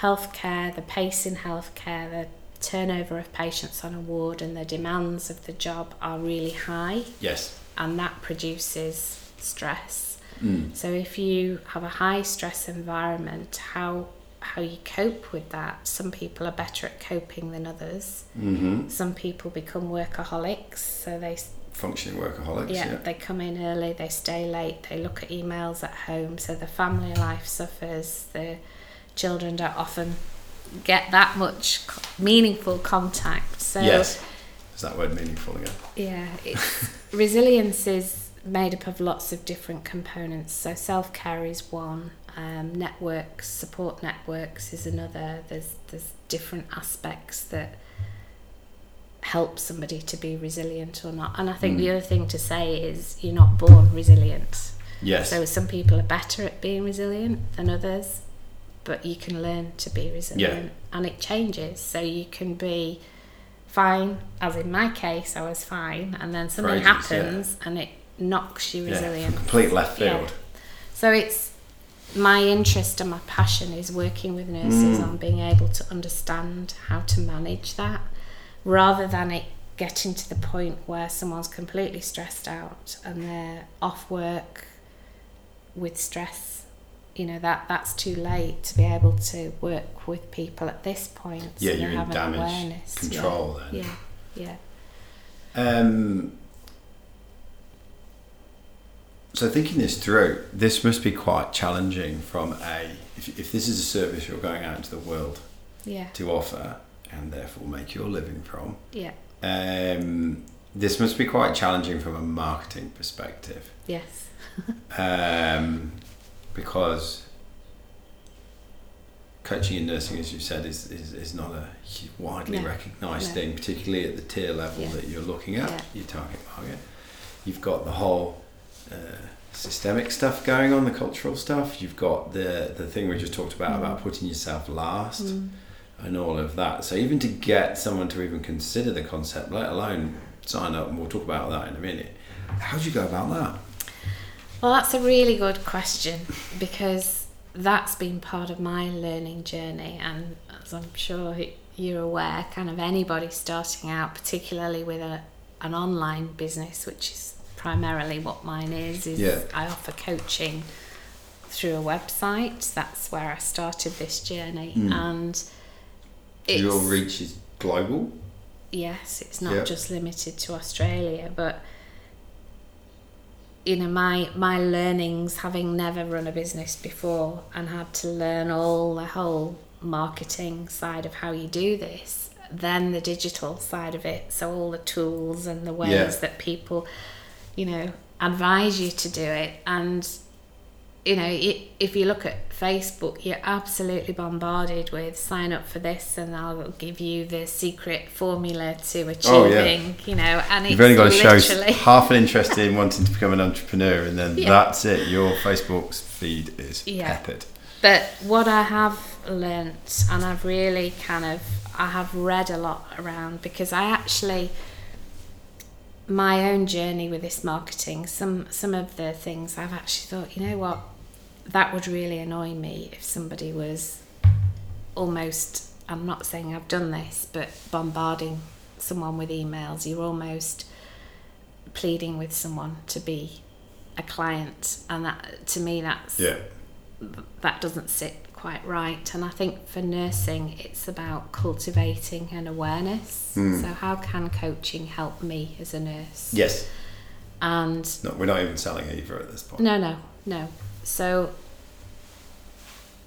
healthcare, the pace in healthcare, the turnover of patients on a ward, and the demands of the job are really high, Yes. and that produces stress. Mm. So if you have a high stress environment, how how you cope with that? Some people are better at coping than others. Mm-hmm. Some people become workaholics, so they Functioning workaholics. yeah, Yeah. they come in early, they stay late, they look at emails at home, so the family life suffers. The children don't often get that much meaningful contact. So yes. Is that word meaningful again? yeah, it's, resilience is made up of lots of different components. So self care is one. Um, networks, support networks is another. There's there's different aspects that help somebody to be resilient or not. And I think Mm. the other thing to say is you're not born resilient. Yes. So some people are better at being resilient than others, but you can learn to be resilient yeah. and it changes. So you can be fine, as in my case, I was fine, and then something ages, yeah. happens and it knocks you yeah. resilient. Complete left Yeah. field. So it's my interest and my passion is working with nurses Mm. on being able to understand how to manage that rather than it getting to the point where someone's completely stressed out and they're off work with stress. You know that that's too late to be able to work with people at this point. Yeah, they you're in have damage awareness. Yeah. control then. Yeah, yeah. Um, so thinking this through, this must be quite challenging from a if, if this is a service you're going out into the world Yeah, to offer and therefore make your living from. yeah, Um, this must be quite challenging from a marketing perspective yes, um, because coaching and nursing, as you said, is, is, is not a widely No, recognised no. thing, particularly at the tier level Yeah. that you're looking at, Yeah. your target market. You've got the whole uh, systemic stuff going on, the cultural stuff. You've got the, the thing we just talked about, Mm. about putting yourself last Mm. and all of that. So even to get someone to even consider the concept, let alone sign up, and we'll talk about that in a minute. How do you go about that? Well, that's a really good question because that's been part of my learning journey, and as I'm sure you're aware, kind of anybody starting out, particularly with a an online business, which is primarily what mine is, is Yeah. I offer coaching through a website. That's where I started this journey, Mm. and it's Your reach is global. yes, it's not Yeah. just limited to Australia, but you know, my my learnings, having never run a business before and had to learn all the whole marketing side of how you do this, then the digital side of it, so all the tools and the ways Yeah. that people, you know, advise you to do it, and you know, i if you look at Facebook, you're absolutely bombarded with sign up for this, and I'll give you the secret formula to Oh, yeah. achieving, you know, and You've only got to show half an interest in wanting to become an entrepreneur, and then Yeah. that's it. Your Facebook's feed is Yeah. peppered. But what I have learnt, and I've really kind of, I have read a lot around because I actually, my own journey with this marketing, some some of the things I've actually thought, you know what, that would really annoy me if somebody was almost. I'm not saying I've done this, but bombarding someone with emails. You're almost pleading with someone to be a client, and that to me that's Yeah. that doesn't sit quite right. And I think for nursing, it's about cultivating an awareness. Mm. So, how can coaching help me as a nurse? Yes. And No, we're not even selling either at this point. no, no, no. So,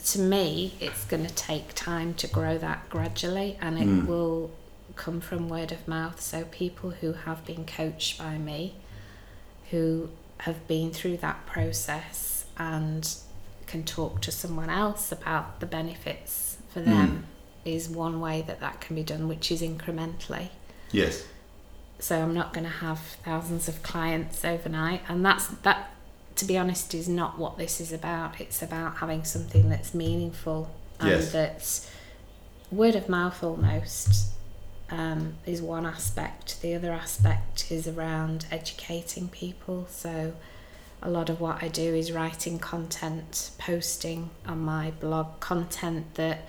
to me, it's going to take time to grow that gradually, and it Mm. will come from word of mouth. So, people who have been coached by me, who have been through that process and can talk to someone else about the benefits for them, is one way that that can be done, which is incrementally. Yes. so I'm not going to have thousands of clients overnight and that's that to be honest is not what this is about. It's about having something that's meaningful and Yes. that's word of mouth almost um, is one aspect. The other aspect is around educating people. So a lot of what I do is writing content posting on my blog content that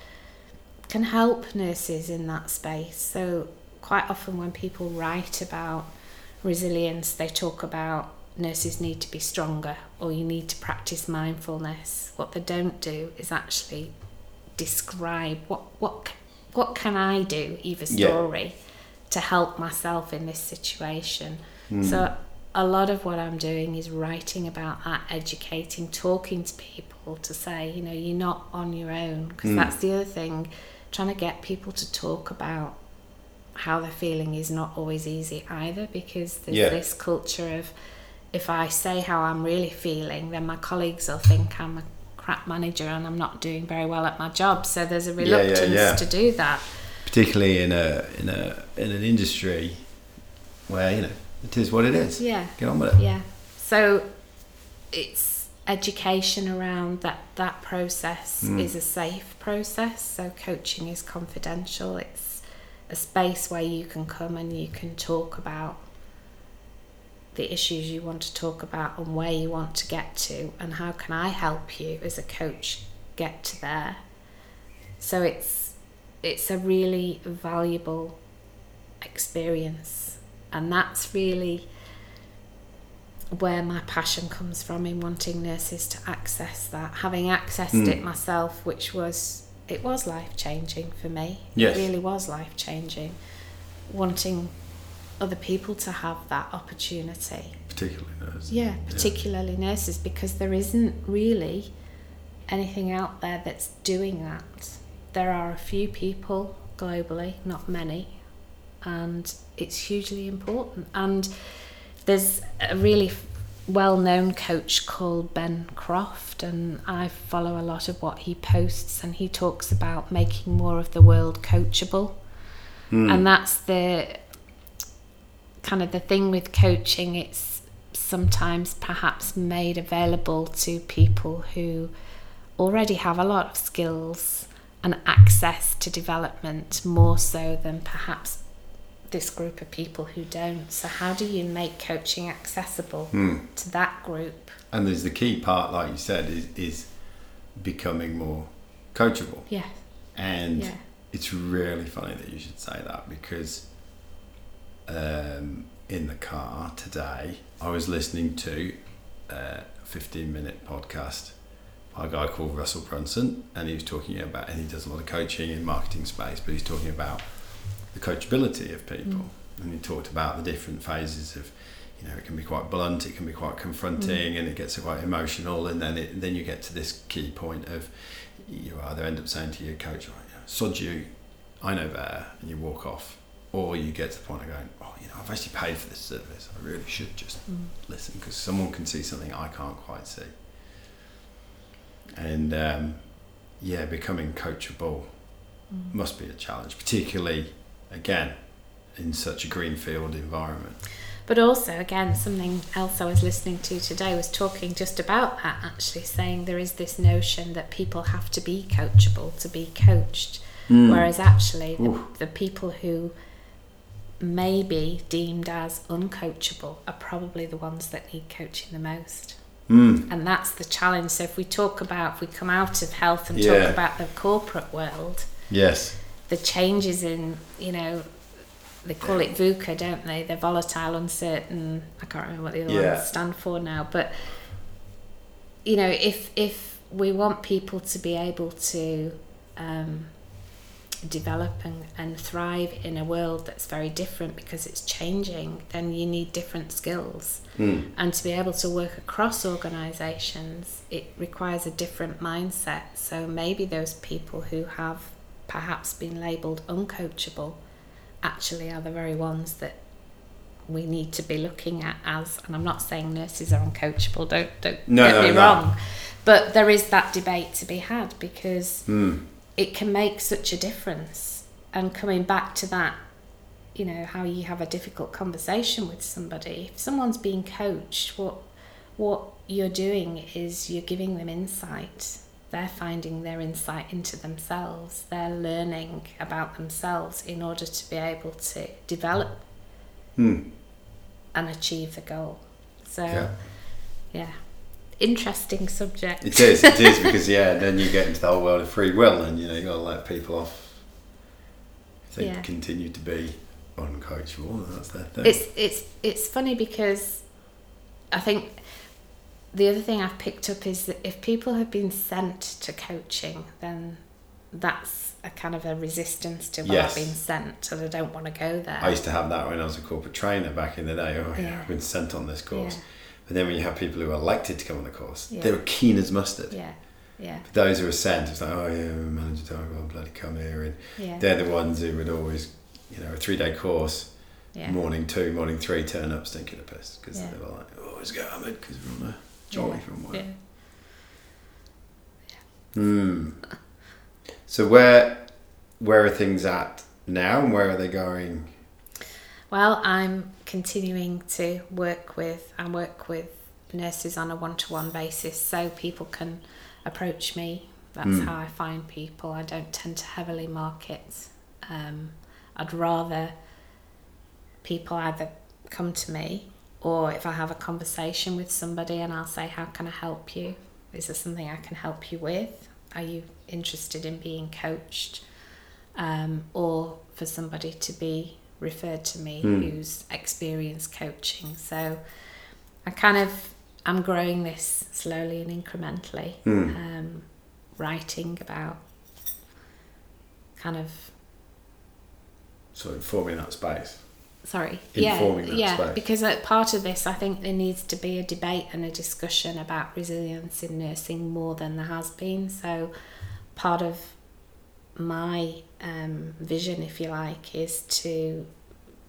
can help nurses in that space so quite often when people write about resilience, they talk about nurses need to be stronger or you need to practice mindfulness. What they don't do is actually describe what what what can I do, either Yeah. story, to help myself in this situation. Mm. So a lot of what I'm doing is writing about that, educating, talking to people to say, you know, you're not on your own. Because Mm. that's the other thing, trying to get people to talk about how they're feeling is not always easy either because there's Yeah. this culture of if I say how I'm really feeling, then my colleagues will think I'm a crap manager and I'm not doing very well at my job. So there's a yeah, reluctance yeah. to do that. Particularly in a in a in an industry where you know it is what it is. Yeah. Get on with it. Yeah. So it's education around that that process Mm. is a safe process. So coaching is confidential. It's a space where you can come and you can talk about the issues you want to talk about and where you want to get to and how can I help you as a coach get to there. So it's it's a really valuable experience and that's really where my passion comes from in wanting nurses to access that having accessed Mm. it myself which was it was life changing for me Yes. it really was life changing wanting other people to have that opportunity Particularly those. yeah particularly nurses because there isn't really anything out there that's doing that there are a few people globally not many and it's hugely important and there's a really well known coach called Ben Croft, and I follow a lot of what he posts, and he talks about making more of the world coachable. Mm. And that's the kind of the thing with coaching, it's sometimes perhaps made available to people who already have a lot of skills and access to development more so than perhaps this group of people who don't. So, how do you make coaching accessible Mm. to that group? And there's the key part, like you said, is is becoming more coachable. Yeah, And yeah, it's really funny that you should say that because um, in the car today, I was listening to a 15 minute podcast by a guy called Russell Brunson, and he was talking about, and he does a lot of coaching in marketing space, but he's talking about the coachability of people. Mm. And he talked about the different phases of, you know, it can be quite blunt, it can be quite confronting, and it gets quite emotional, and then it, then you get to this key point of you either end up saying to your coach, right, you know, sod you, I know better, and you walk off, or you get to the point of going, oh, you know, I've actually paid for this service, I really should just Mm. listen because someone can see something I can't quite see. And um, yeah, becoming coachable Mm. must be a challenge, particularly again in such a greenfield environment. But also, again, something else I was listening to today was talking just about that, actually, saying there is this notion that people have to be coachable to be coached. Whereas actually, the, the people who may be deemed as uncoachable are probably the ones that need coaching the most. Mm. And that's the challenge. So, if we talk about, if we come out of health and Yeah. talk about the corporate world, Yes. The changes in, you know, they call it VUCA, don't they? They're volatile, uncertain. I can't remember what the other Yeah. ones stand for now. But you know, if if we want people to be able to um, develop and, and thrive in a world that's very different because it's changing, then you need different skills. Mm. And to be able to work across organisations, it requires a different mindset. So maybe those people who have perhaps been labelled uncoachable actually are the very ones that we need to be looking at as and I'm not saying nurses are uncoachable, don't don't No, get no, me no. wrong. But there is that debate to be had because Mm. it can make such a difference. And coming back to that, you know, how you have a difficult conversation with somebody. If someone's being coached, what what you're doing is you're giving them insight. They're finding their insight into themselves. They're learning about themselves in order to be able to develop Mm. and achieve the goal. So, Yeah. yeah, interesting subject. It is, it is because yeah, then you get into the whole world of free will, and you know you've got to let people off if they Yeah. continue to be uncoachable. That's their thing. It's it's it's funny because I think the other thing I've picked up is that if people have been sent to coaching, then that's a kind of a resistance to what Yes. I've been sent and I don't want to go there. I used to have that when I was a corporate trainer back in the day. Oh yeah. I've been sent on this course. Yeah. But then when you have people who are elected to come on the course, Yeah. they were keen as mustard. yeah, yeah, But those who were sent, it's like, oh yeah, manager time, well bloody come here, and yeah, they're the ones who would always, you know, a three day course, yeah. morning two, morning three, turn up stinking a piss because they were like, oh, let's go Ahmed because we're on a jolly Yeah. from work. yeah. Hmm. So where where are things at now, and where are they going? Well, I'm continuing to work with and work with nurses on a one-to-one basis, so people can approach me. That's Mm. how I find people. I don't tend to heavily market. Um, I'd rather people either come to me or if I have a conversation with somebody and I'll say, "How can I help you? Is there something I can help you with? Are you interested in being coached?" um, or for somebody to be referred to me Hmm. who's experienced coaching. So I kind of I'm growing this slowly and incrementally, Hmm. um, writing about kind of So informing that space. Sorry Informing yeah that yeah space. because at part of this I think there needs to be a debate and a discussion about resilience in nursing more than there has been. So part of my um, vision, if you like, is to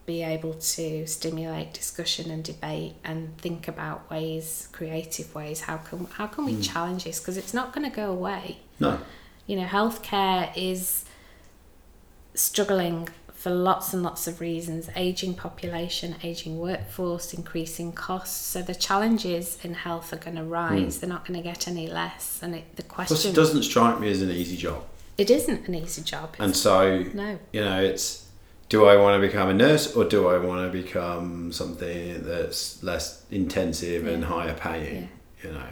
be able to stimulate discussion and debate and think about ways, creative ways. How can how can we Mm. challenge this? Because it's not going to go away. No. You know, healthcare is struggling for lots and lots of reasons aging population, aging workforce, increasing costs. So the challenges in health are going to rise, hmm. they're not going to get any less. And it, the Plus, question it doesn't strike me as an easy job, it isn't an easy job. and so no. you know, it's do I want to become a nurse or do I want to become something that's less intensive and higher paying? You know.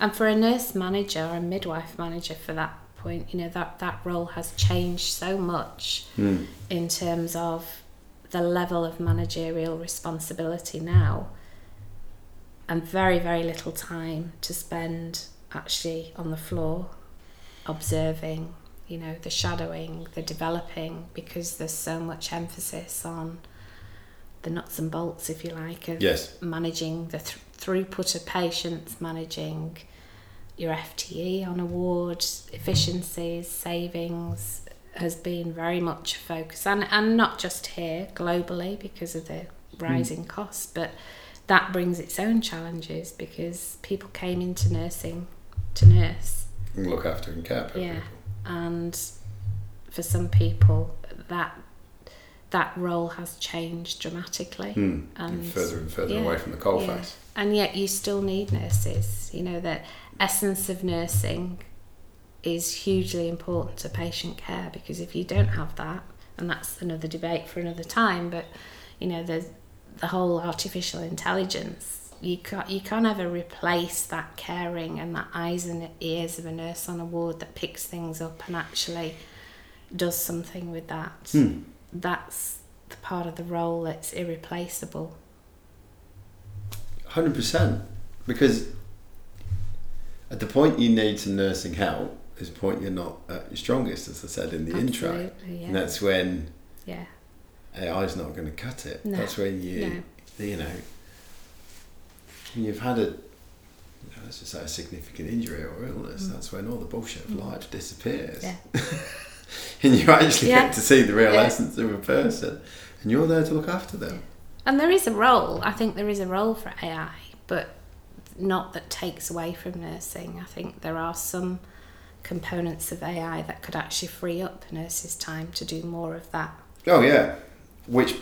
And for a nurse manager or a midwife manager, for that point, you know that that role has changed so much Hmm. in terms of the level of managerial responsibility now, and very very little time to spend actually on the floor, observing, you know, the shadowing, the developing, because there's so much emphasis on the nuts and bolts, if you like, of Yes. managing the th- throughput of patients, managing your FTE on a ward, efficiencies, savings has been very much a focus, and and not just here globally because of the rising costs, but that brings its own challenges because people came into nursing to nurse And look after and care for Yeah. people. and for some people that that role has changed dramatically Hmm. And- And further and further yeah, away from the coal yeah. face. and yet you still need nurses you know the essence of nursing is hugely important to patient care because if you don't have that and that's another debate for another time but you know there's the whole artificial intelligence you can't you can't ever replace that caring and that eyes and ears of a nurse on a ward that picks things up and actually does something with that Hmm. That's the part of the role that's irreplaceable Hundred percent, because At the point you need some nursing help is the point you're not at your strongest, as I said in the intro. Yeah. And that's when yeah. AI is not going to cut it. No, That's when you, you know, when you've had a, you know, let's just say a significant injury or illness, that's when all the bullshit of life disappears. Mm. Yeah. and you actually Yeah. get to see the real Yeah. essence of a person, and you're there to look after them. And there is a role. I think there is a role for AI, but not that takes away from nursing. I think there are some components of AI that could actually free up nurses' time to do more of that. Oh yeah, which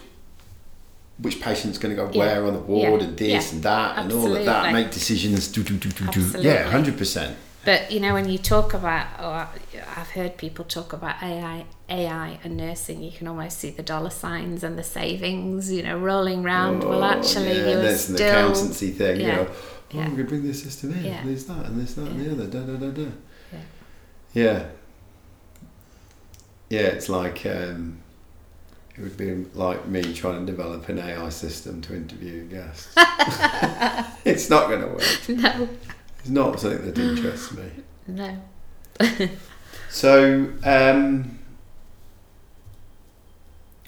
which patient's going to go Yeah. where on the ward Yeah. and this Yeah. and that and all of that, make decisions. Do, do, do, do, do. Absolutely. Yeah, hundred percent. But you know, when you talk about, or I've heard people talk about AI, AI and nursing, you can almost see the dollar signs and the savings, you know, rolling round. well, actually, Oh, yeah, you were that's an accountancy thing. You yeah, know, oh, yeah. I'm going to bring this system in, Yeah. and this that, and this that, and the other. Da da da da. Yeah. Yeah. Yeah, it's like um, it would be like me trying to develop an AI system to interview guests. it's not going to work. no, It's not something that interests me. no. So, um,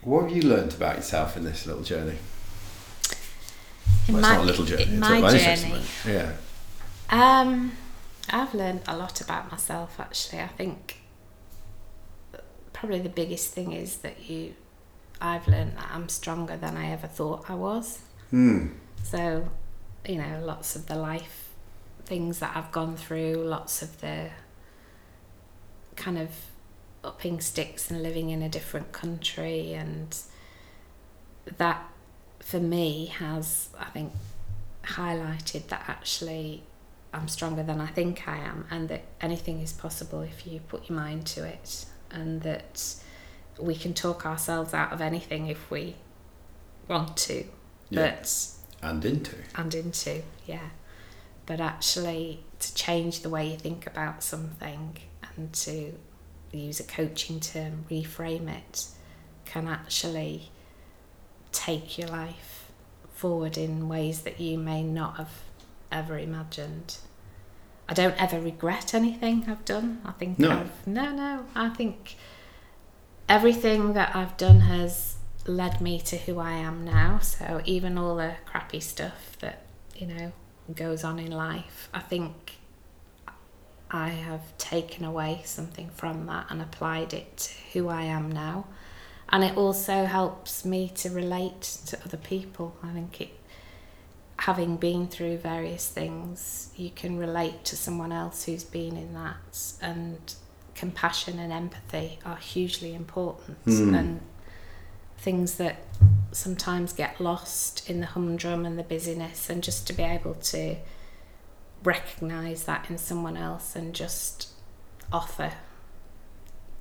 what have you learnt about yourself in this little journey? In well, it's not a little journey. in my journey, Yeah. Um, I've learned a lot about myself actually. I think probably the biggest thing is that you, I've learned that I'm stronger than I ever thought I was. Hmm. So, you know, lots of the life things that I've gone through, lots of the kind of upping sticks and living in a different country, and that for me has, I think, highlighted that actually I'm stronger than I think I am, and that anything is possible if you put your mind to it, and that we can talk ourselves out of anything if we want to. Yeah. But And into. and into, yeah. But actually, to change the way you think about something and to use a coaching term, reframe it, can actually take your life forward in ways that you may not have ever imagined. I don't ever regret anything I've done. I think No. I've no, no. I think everything that I've done has led me to who I am now. So even all the crappy stuff that you know goes on in life, I think I have taken away something from that and applied it to who I am now. And it also helps me to relate to other people. I think it having been through various things, you can relate to someone else who's been in that and compassion and empathy are hugely important Hmm. and things that sometimes get lost in the humdrum and the busyness and just to be able to recognize that in someone else and just offer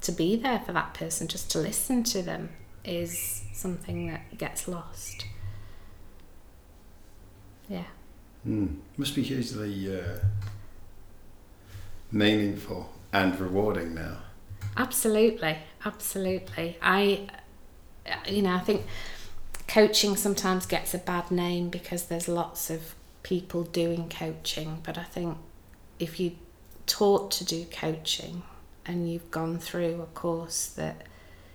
to be there for that person just to listen to them is something that gets lost yeah Hmm. Must be hugely uh, meaningful and rewarding now. Absolutely, absolutely. I, you know, I think coaching sometimes gets a bad name because there's lots of people doing coaching, but I think if you taught to do coaching and you've gone through a course that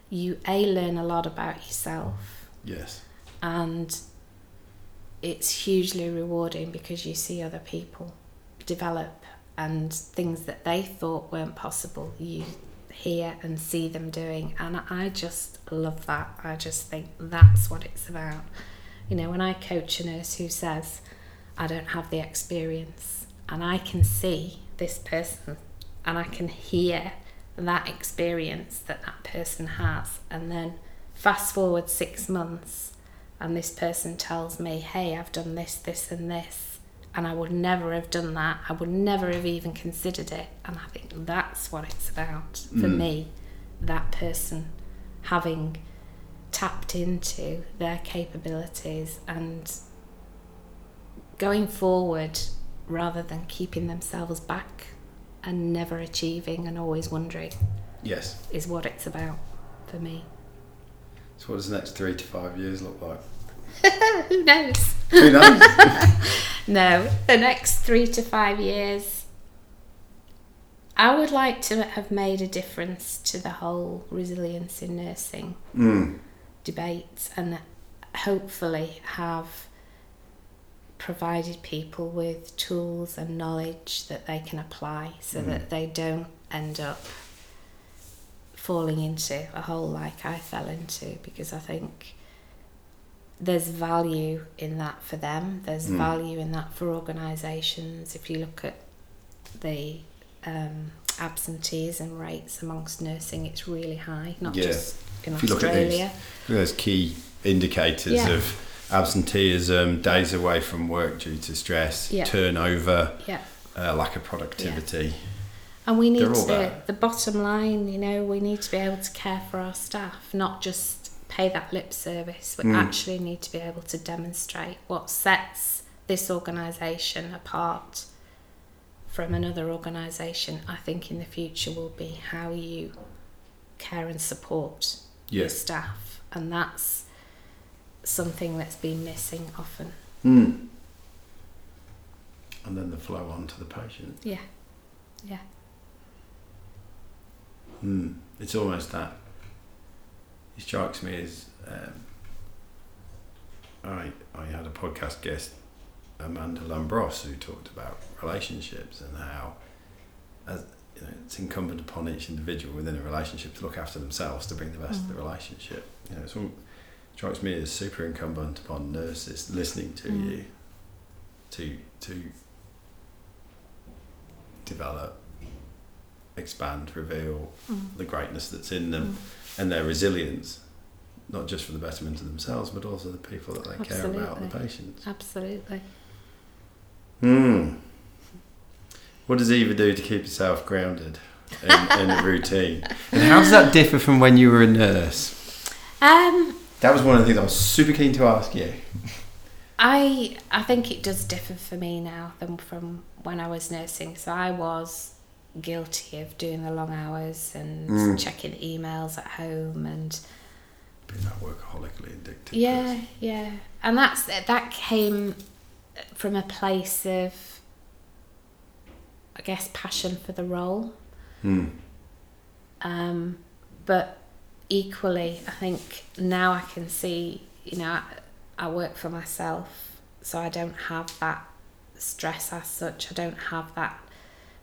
you a learn a lot about yourself Yes. and it's hugely rewarding because you see other people develop and things that they thought weren't possible you hear and see them doing. And I just love that. I just think that's what it's about. You know when I coach a nurse who says I don't have the experience and I can see this person and I can hear that experience that that person has and then fast forward 6 months and this person tells me, hey, I've done this, this, and this, and I would never have done that, I would never have even considered it. And I think that's what it's about for Mm. me, that person having tapped into their capabilities and going forward rather than keeping themselves back and never achieving and always wondering Yes. is what it's about for me. So, what does the next three to five years look like? Who knows? Who knows? No, the next three to five years, I would like to have made a difference to the whole resilience in nursing Mm. debate and hopefully have provided people with tools and knowledge that they can apply so Mm. that they don't end up falling into a hole like I fell into because I think there's value in that for them there's Mm. value in that for organisations if you look at the um, absenteeism rates amongst nursing it's really high not Yeah. just in If you look at these- Australia There's key indicators Yeah. of absenteeism, days away from work due to stress, Yeah. turnover, uh, lack of productivity. And we need to, the bottom line, you know, we need to be able to care for our staff, not just pay that lip service. We Mm. actually need to be able to demonstrate what sets this organisation apart from another organisation. I think in the future will be how you care and support your staff. And that's something that's been missing often. Mm. And then the flow on to the patient. Yeah. Yeah. Mm. It's almost that. It strikes me as um, I I had a podcast guest, Amanda Lambros, who talked about relationships and how, as you know, it's incumbent upon each individual within a relationship to look after themselves to bring the best of the relationship. You know, it's all, strikes me as super incumbent upon nurses listening to Mm. you, to to develop, expand, reveal Mm. the greatness that's in them and their resilience, not just for the betterment of themselves, but also the people that they care about, the patients. Absolutely. Hmm. What does Eva do to keep herself grounded in, in a routine? And how does that differ from when you were a nurse? Um, That was one of the things I was super keen to ask you. I I think it does differ for me now than from when I was nursing. So I was guilty of doing the long hours and Mm. checking emails at home and Being that workaholically addicted. yeah, yeah. And that's that came from a place of I guess passion for the role. Hmm. Um, but equally, I think now I can see, you know, I, I work for myself, so I don't have that stress as such. I don't have that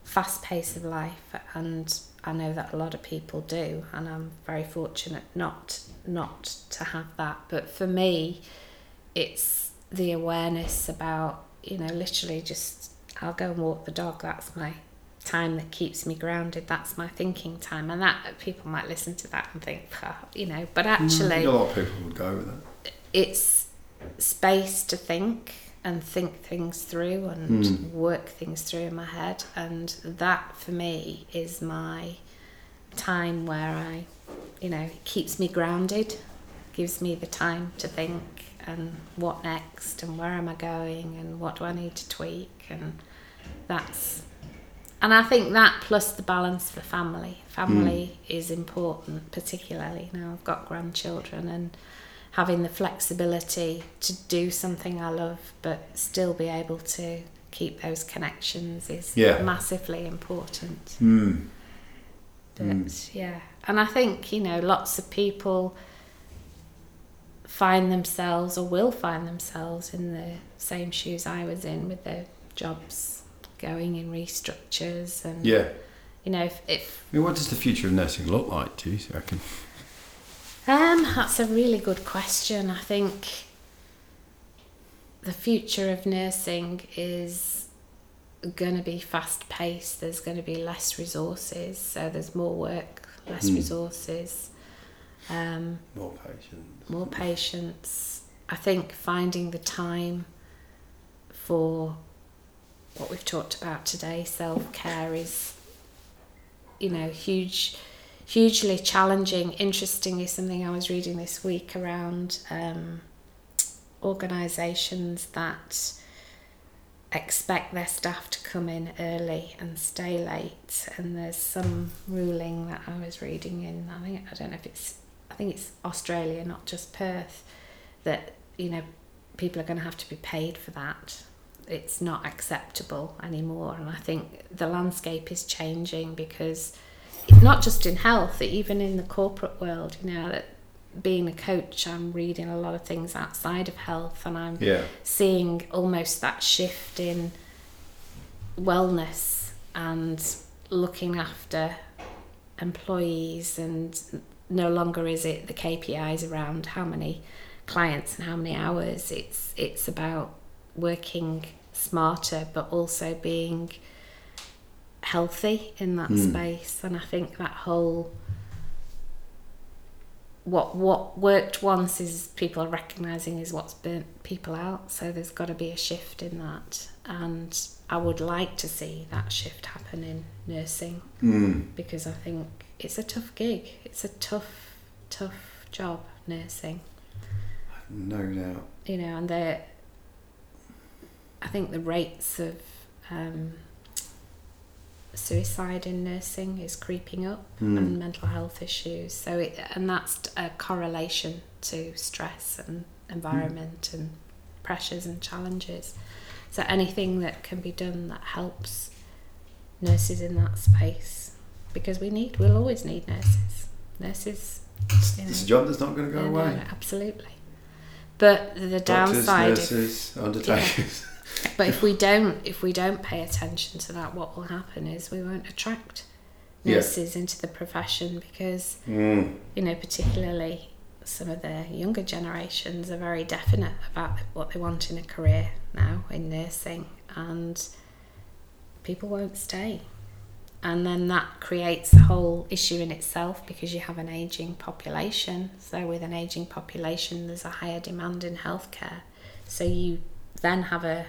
fast pace of life, and I know that a lot of people do, and I'm very fortunate not not to have that. But for me, it's the awareness about, you know, literally just I'll go and walk the dog. That's my time that keeps me grounded. That's my thinking time, and that people might listen to that and think, you know, but actually, a lot of people would go with that. it's space to think and think things through and Mm. work things through in my head, and that for me is my time where I, you know, it keeps me grounded, gives me the time to think and what next and where am I going and what do I need to tweak and that's and I think that plus the balance for family. Family is important, particularly now I've got grandchildren and having the flexibility to do something I love but still be able to keep those connections is Yeah. massively important. Hmm. But Mm. yeah, and I think you know lots of people find themselves or will find themselves in the same shoes I was in with their jobs going in restructures and Yeah. you know if, if I mean, what does the future of nursing look like, do you reckon? um that's a really good question. I think the future of nursing is going to be fast paced. There's going to be less resources, so there's more work, less Mm. resources. Um, More patience. more patience. I think finding the time for what we've talked about today, self care, is, you know, huge, hugely challenging. Interestingly, something I was reading this week around um, organisations that expect their staff to come in early and stay late and there's some ruling that I was reading in I think I don't know if it's I think it's Australia not just Perth that you know people are going to have to be paid for that it's not acceptable anymore. And I think the landscape is changing because not just in health, even in the corporate world, you know, that being a coach, I'm reading a lot of things outside of health and I'm Yeah. seeing almost that shift in wellness and looking after employees and no longer is it the KPIs around how many clients and how many hours it's it's about working smarter but also being healthy in that Mm. space and I think that whole what what worked once is people are recognizing is what's burnt people out so there's got to be a shift in that and I would like to see that shift happen in nursing Mm. because I think it's a tough gig it's a tough tough job nursing No doubt. you know and the I think the rates of um, suicide in nursing is creeping up Mm. and mental health issues. So it, and that's a correlation to stress and environment and pressures and challenges. So anything that can be done that helps nurses in that space, because we need, we'll always need nurses. Nurses, It's, you know, it's a job that's not going to go away. absolutely. But the Doctors, downside, if, nurses, undertakers. but if we don't, if we don't pay attention to that, what will happen is we won't attract Yeah. nurses into the profession because Mm. you know, particularly some of the younger generations are very definite about what they want in a career now in nursing, and people won't stay. And then that creates a whole issue in itself because you have an aging population. So, with an aging population, there's a higher demand in healthcare. So, you then have a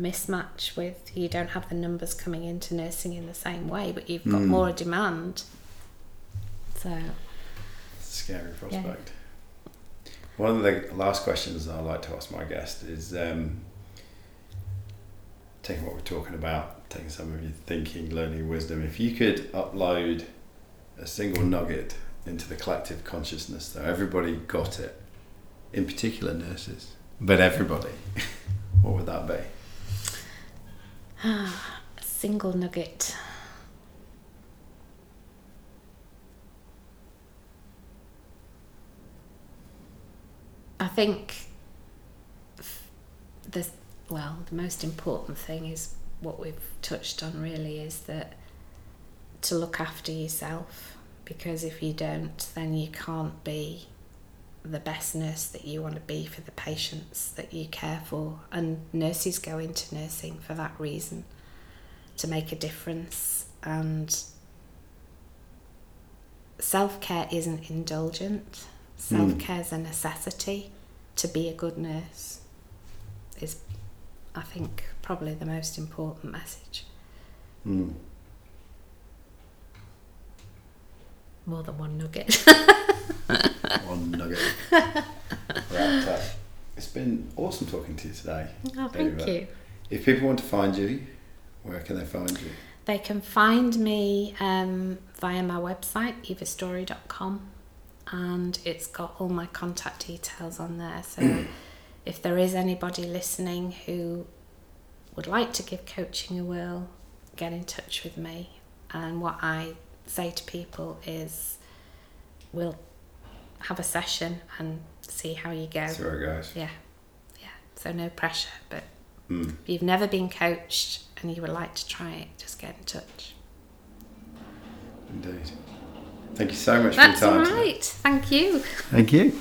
mismatch with you don't have the numbers coming into nursing in the same way, but you've got Mm. more demand. So, It's a scary prospect. One of the last questions I like to ask my guest is um, taking what we're talking about, taking some of your thinking, learning, wisdom. If you could upload a single nugget into the collective consciousness, so everybody got it, in particular nurses, but everybody, what would that be? a single nugget. I think the well, the most important thing is what we've touched on really is that to look after yourself because if you don't then you can't be the best nurse that you want to be for the patients that you care for. And nurses go into nursing for that reason to make a difference and self-care isn't indulgent. Hmm. Self-care is a necessity. To be a good nurse is i think probably the most important message Mm. more than one nugget One nugget. Wrapped up. It's been awesome talking to you today. oh thank Eva. you If people want to find you, where can they find you? They can find me um, via my website, evastory.com, and it's got all my contact details on there. So if there is anybody listening who would like to give coaching a whirl, get in touch with me. And what I say to people is we'll have a session and see how you go. See where it goes. Yeah, yeah. So no pressure, but Mm. if you've never been coached and you would like to try it, just get in touch. Indeed. Thank you so much That's for your all time. today. right. Thank you. Thank you.